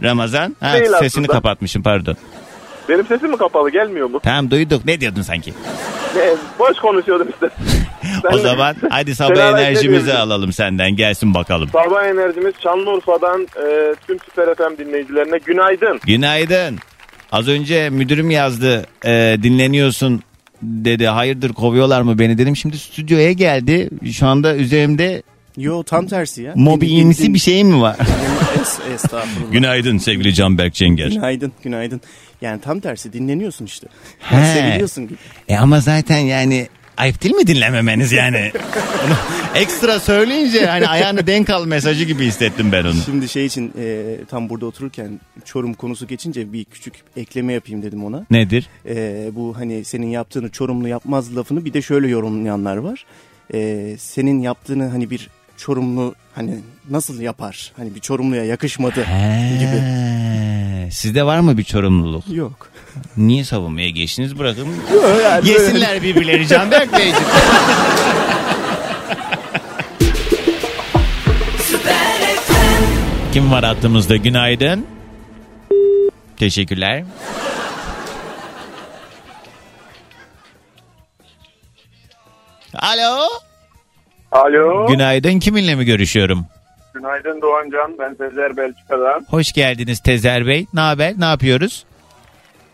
Ramazan. Ha, Değil sesini aslında. kapatmışım pardon. Benim sesim mi kapalı gelmiyor mu? Tamam duyduk. Ne diyordun sanki? Ne, boş konuşuyordum işte. O zaman hadi sabah enerjimizi alalım senden gelsin bakalım. Sabah enerjimiz Şanlıurfa'dan e, tüm Süper FM dinleyicilerine günaydın. Günaydın. Az önce müdürüm yazdı e, dinleniyorsun dedi. Hayırdır kovuyorlar mı beni dedim. Şimdi stüdyoya geldi. Şu anda üzerimde Yo tam tersi ya. mobbingimsi Din- bir şey mi var? Es- Estağfurullah. Günaydın sevgili Canberk Cenger. Günaydın, günaydın. Yani tam tersi dinleniyorsun işte. He. Seviliyorsun gibi. E ama zaten yani ayıp değil mi dinlememeniz yani? Onu ekstra söyleyince hani ayağını denk al mesajı gibi hissettim ben onu. Şimdi şey için e, tam burada otururken Çorum konusu geçince bir küçük ekleme yapayım dedim ona. Nedir? E, bu hani senin yaptığını Çorumlu yapmaz lafını bir de şöyle yorumlayanlar var. E, senin yaptığını hani bir Çorumlu hani nasıl yapar? Hani bir Çorumluya yakışmadı gibi. He, Sizde var mı bir çorumluluk? Yok. Niye savunmaya geçtiniz bırakın. Yok, yani Yesinler birbirleri Canberk Beyciğim. Kim var hattımızda? Günaydın. Teşekkürler. Alo. Alo. Günaydın. Kiminle mi görüşüyorum? Günaydın Doğancan. Ben Sezer Belçika'dan. Hoş geldiniz Tezer Bey. Ne haber? Ne yapıyoruz?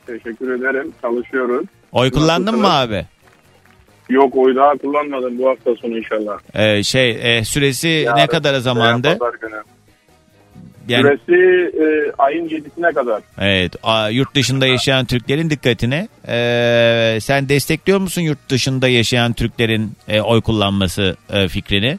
Teşekkür ederim. Çalışıyoruz. Oy kullandın mı abi? Yok oy daha kullanmadım bu hafta sonu inşallah. Ee, şey e, süresi Yarın ne kadar zamandı? Pazar günü. Yani Süresi e, ayın 7'sine kadar. evet a- yurt dışında yaşayan Türklerin dikkatine. Ee, sen destekliyor musun yurt dışında yaşayan Türklerin e, oy kullanması e, fikrini?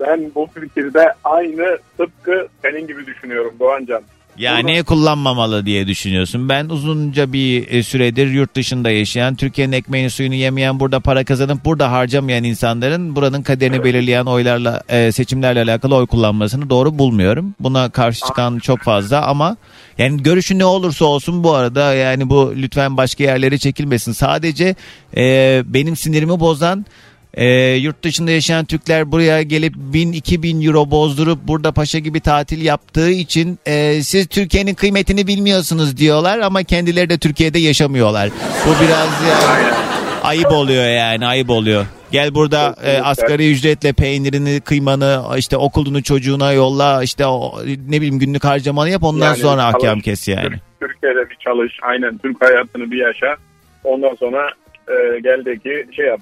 Ben bu fikirde aynı tıpkı senin gibi düşünüyorum Doğancan. Ya niye kullanmamalı diye düşünüyorsun. Ben uzunca bir e, süredir yurt dışında yaşayan, Türkiye'nin ekmeğini suyunu yemeyen, burada para kazanıp burada harcamayan insanların buranın kaderini belirleyen oylarla, e, seçimlerle alakalı oy kullanmasını doğru bulmuyorum. Buna karşı çıkan çok fazla ama yani görüşü ne olursa olsun bu arada yani bu lütfen başka yerlere çekilmesin. Sadece e, benim sinirimi bozan e, yurt dışında yaşayan Türkler buraya gelip 1000-2000 euro bozdurup burada paşa gibi tatil yaptığı için e, siz Türkiye'nin kıymetini bilmiyorsunuz diyorlar ama kendileri de Türkiye'de yaşamıyorlar. Bu biraz yani ayıp oluyor yani ayıp oluyor. Gel burada e, asgari ücretle peynirini, kıymanı, işte okulunu çocuğuna yolla, işte o, ne bileyim günlük harcamanı yap ondan Yani sonra ahkam çalış, kes yani. Türk- Türkiye'de bir çalış. Aynen Türk hayatını bir yaşa. Ondan sonra e, gel de ki şey yap.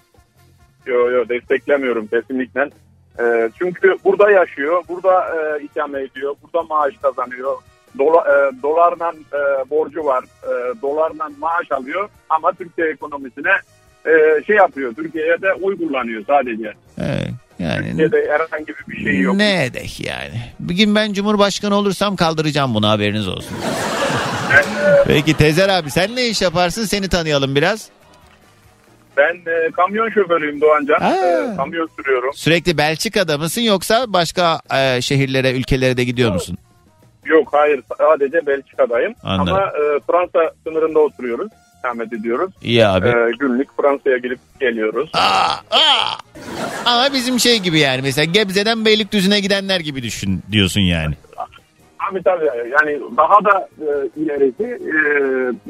Yo yo desteklemiyorum kesinlikle. E, çünkü burada yaşıyor. Burada e, ikame ediyor. Burada maaş kazanıyor. Dola, e, dolarla e, borcu var. E, dolarla maaş alıyor. Ama Türkiye ekonomisine e, şey yapıyor. Türkiye'ye de oy kullanıyor sadece. Evet, yani Türkiye'de herhangi bir şey yok. Ne edek yani. Bir gün ben Cumhurbaşkanı olursam kaldıracağım bunu haberiniz olsun. Peki Tezer abi sen ne iş yaparsın seni tanıyalım biraz. Ben e, kamyon şoförüyüm Doğancan. Aa. E, kamyon sürüyorum. Sürekli Belçika'da mısın yoksa başka e, şehirlere ülkelere de gidiyor musun? Yok hayır sadece Belçika'dayım. Anladım. Ama e, Fransa sınırında oturuyoruz. Ahmet ediyoruz. İyi abi. E, günlük Fransa'ya gidip geliyoruz. Ama bizim şey gibi yani mesela Gebze'den Beylikdüzü'ne gidenler gibi düşün diyorsun yani. Abi tabii yani daha da e, ilerisi e,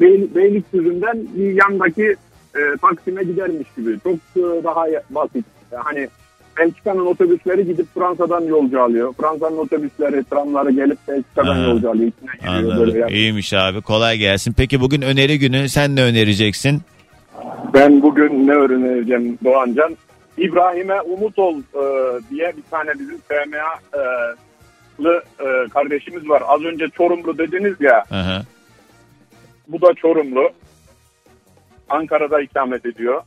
Bey, Beylikdüzü'nden yandaki e, Taksim'e gidermiş gibi. Çok e, daha basit. Hani Belçika'nın otobüsleri gidip Fransa'dan yolcu alıyor. Fransa'nın otobüsleri, tramları gelip Belçika'dan Ha. yolcu alıyor. İçine giriyor böyle yani. İyiymiş abi kolay gelsin. Peki bugün öneri günü sen ne önereceksin? Ben bugün ne öğreneceğim Doğancan? İbrahim'e umut ol e, diye bir tane bizim FMA'lı e, kardeşimiz var. Az önce Çorumlu dediniz ya. Hı. Bu da Çorumlu. Ankara'da ikamet ediyor.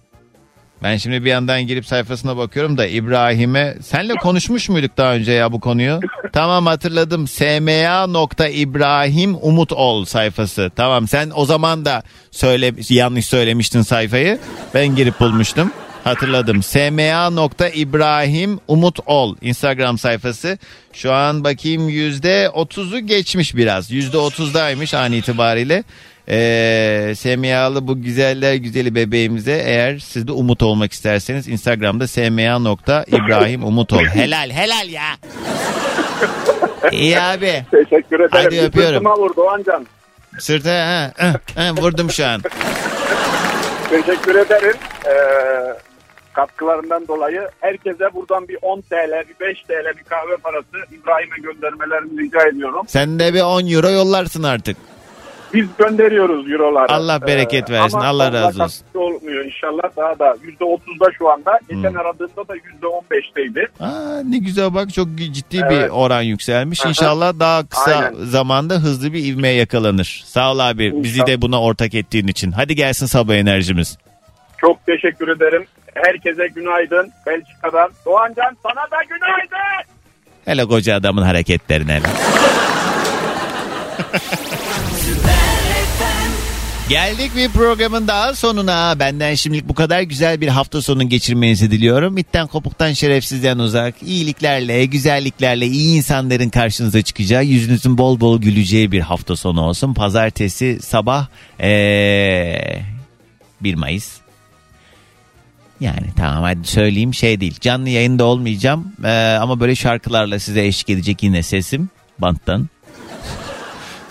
Ben şimdi bir yandan girip sayfasına bakıyorum da İbrahim'e senle konuşmuş muyduk daha önce ya bu konuyu? tamam hatırladım. sma.ibrahim umut ol sayfası. Tamam sen o zaman da söyle yanlış söylemiştin sayfayı. Ben girip bulmuştum. Hatırladım. sma.ibrahim umut ol Instagram sayfası. Şu an bakayım yüzde otuzu geçmiş biraz. Yüzde otuzdaymış an itibariyle. Ee, Semiyalı bu güzeller güzeli bebeğimize eğer siz de umut olmak isterseniz Instagram'da sma.ibrahim umut ol. Helal helal ya. İyi abi. Teşekkür ederim. Hadi öpüyorum. sırtıma vur Doğancan. Sırta ha, ha, ha, vurdum şu an. Teşekkür ederim. Ee, katkılarından dolayı herkese buradan bir 10 TL, bir 5 TL bir kahve parası İbrahim'e göndermelerini rica ediyorum. Sen de bir 10 euro yollarsın artık. Biz gönderiyoruz euroları. Allah bereket versin, ama Allah razı olsun. olmuyor inşallah daha da %30'da şu anda. Geçen aradığımda da %15'teydi. Aa, ne güzel bak çok ciddi bir Evet. oran yükselmiş. Aha. İnşallah daha kısa Aynen. zamanda hızlı bir ivmeye yakalanır. Sağ ol abi bizi de buna ortak ettiğin için. Hadi gelsin sabah enerjimiz. Çok teşekkür ederim. Herkese günaydın. Belçika'dan. Doğancan sana da günaydın. Hele koca adamın hareketlerine. Geldik bir programın daha sonuna. Benden şimdilik bu kadar güzel bir hafta sonu geçirmenizi diliyorum. İtten kopuktan şerefsizden uzak, iyiliklerle, güzelliklerle, iyi insanların karşınıza çıkacağı, yüzünüzün bol bol güleceği bir hafta sonu olsun. Pazartesi sabah ee, 1 Mayıs. Yani tamam hadi söyleyeyim şey değil. Canlı yayında olmayacağım ee, ama böyle şarkılarla size eşlik edecek yine sesim banttan.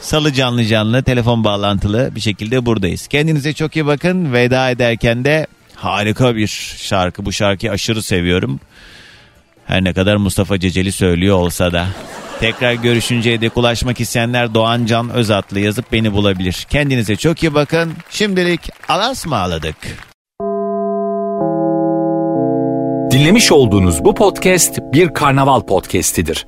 Salı canlı canlı telefon bağlantılı bir şekilde buradayız. Kendinize çok iyi bakın. Veda ederken de harika bir şarkı. Bu şarkıyı aşırı seviyorum. Her ne kadar Mustafa Ceceli söylüyor olsa da. Tekrar görüşünceye dek ulaşmak isteyenler Doğan Can Özatlı yazıp beni bulabilir. Kendinize çok iyi bakın. Şimdilik alas mı ağladık? Dinlemiş olduğunuz bu podcast bir karnaval podcastidir.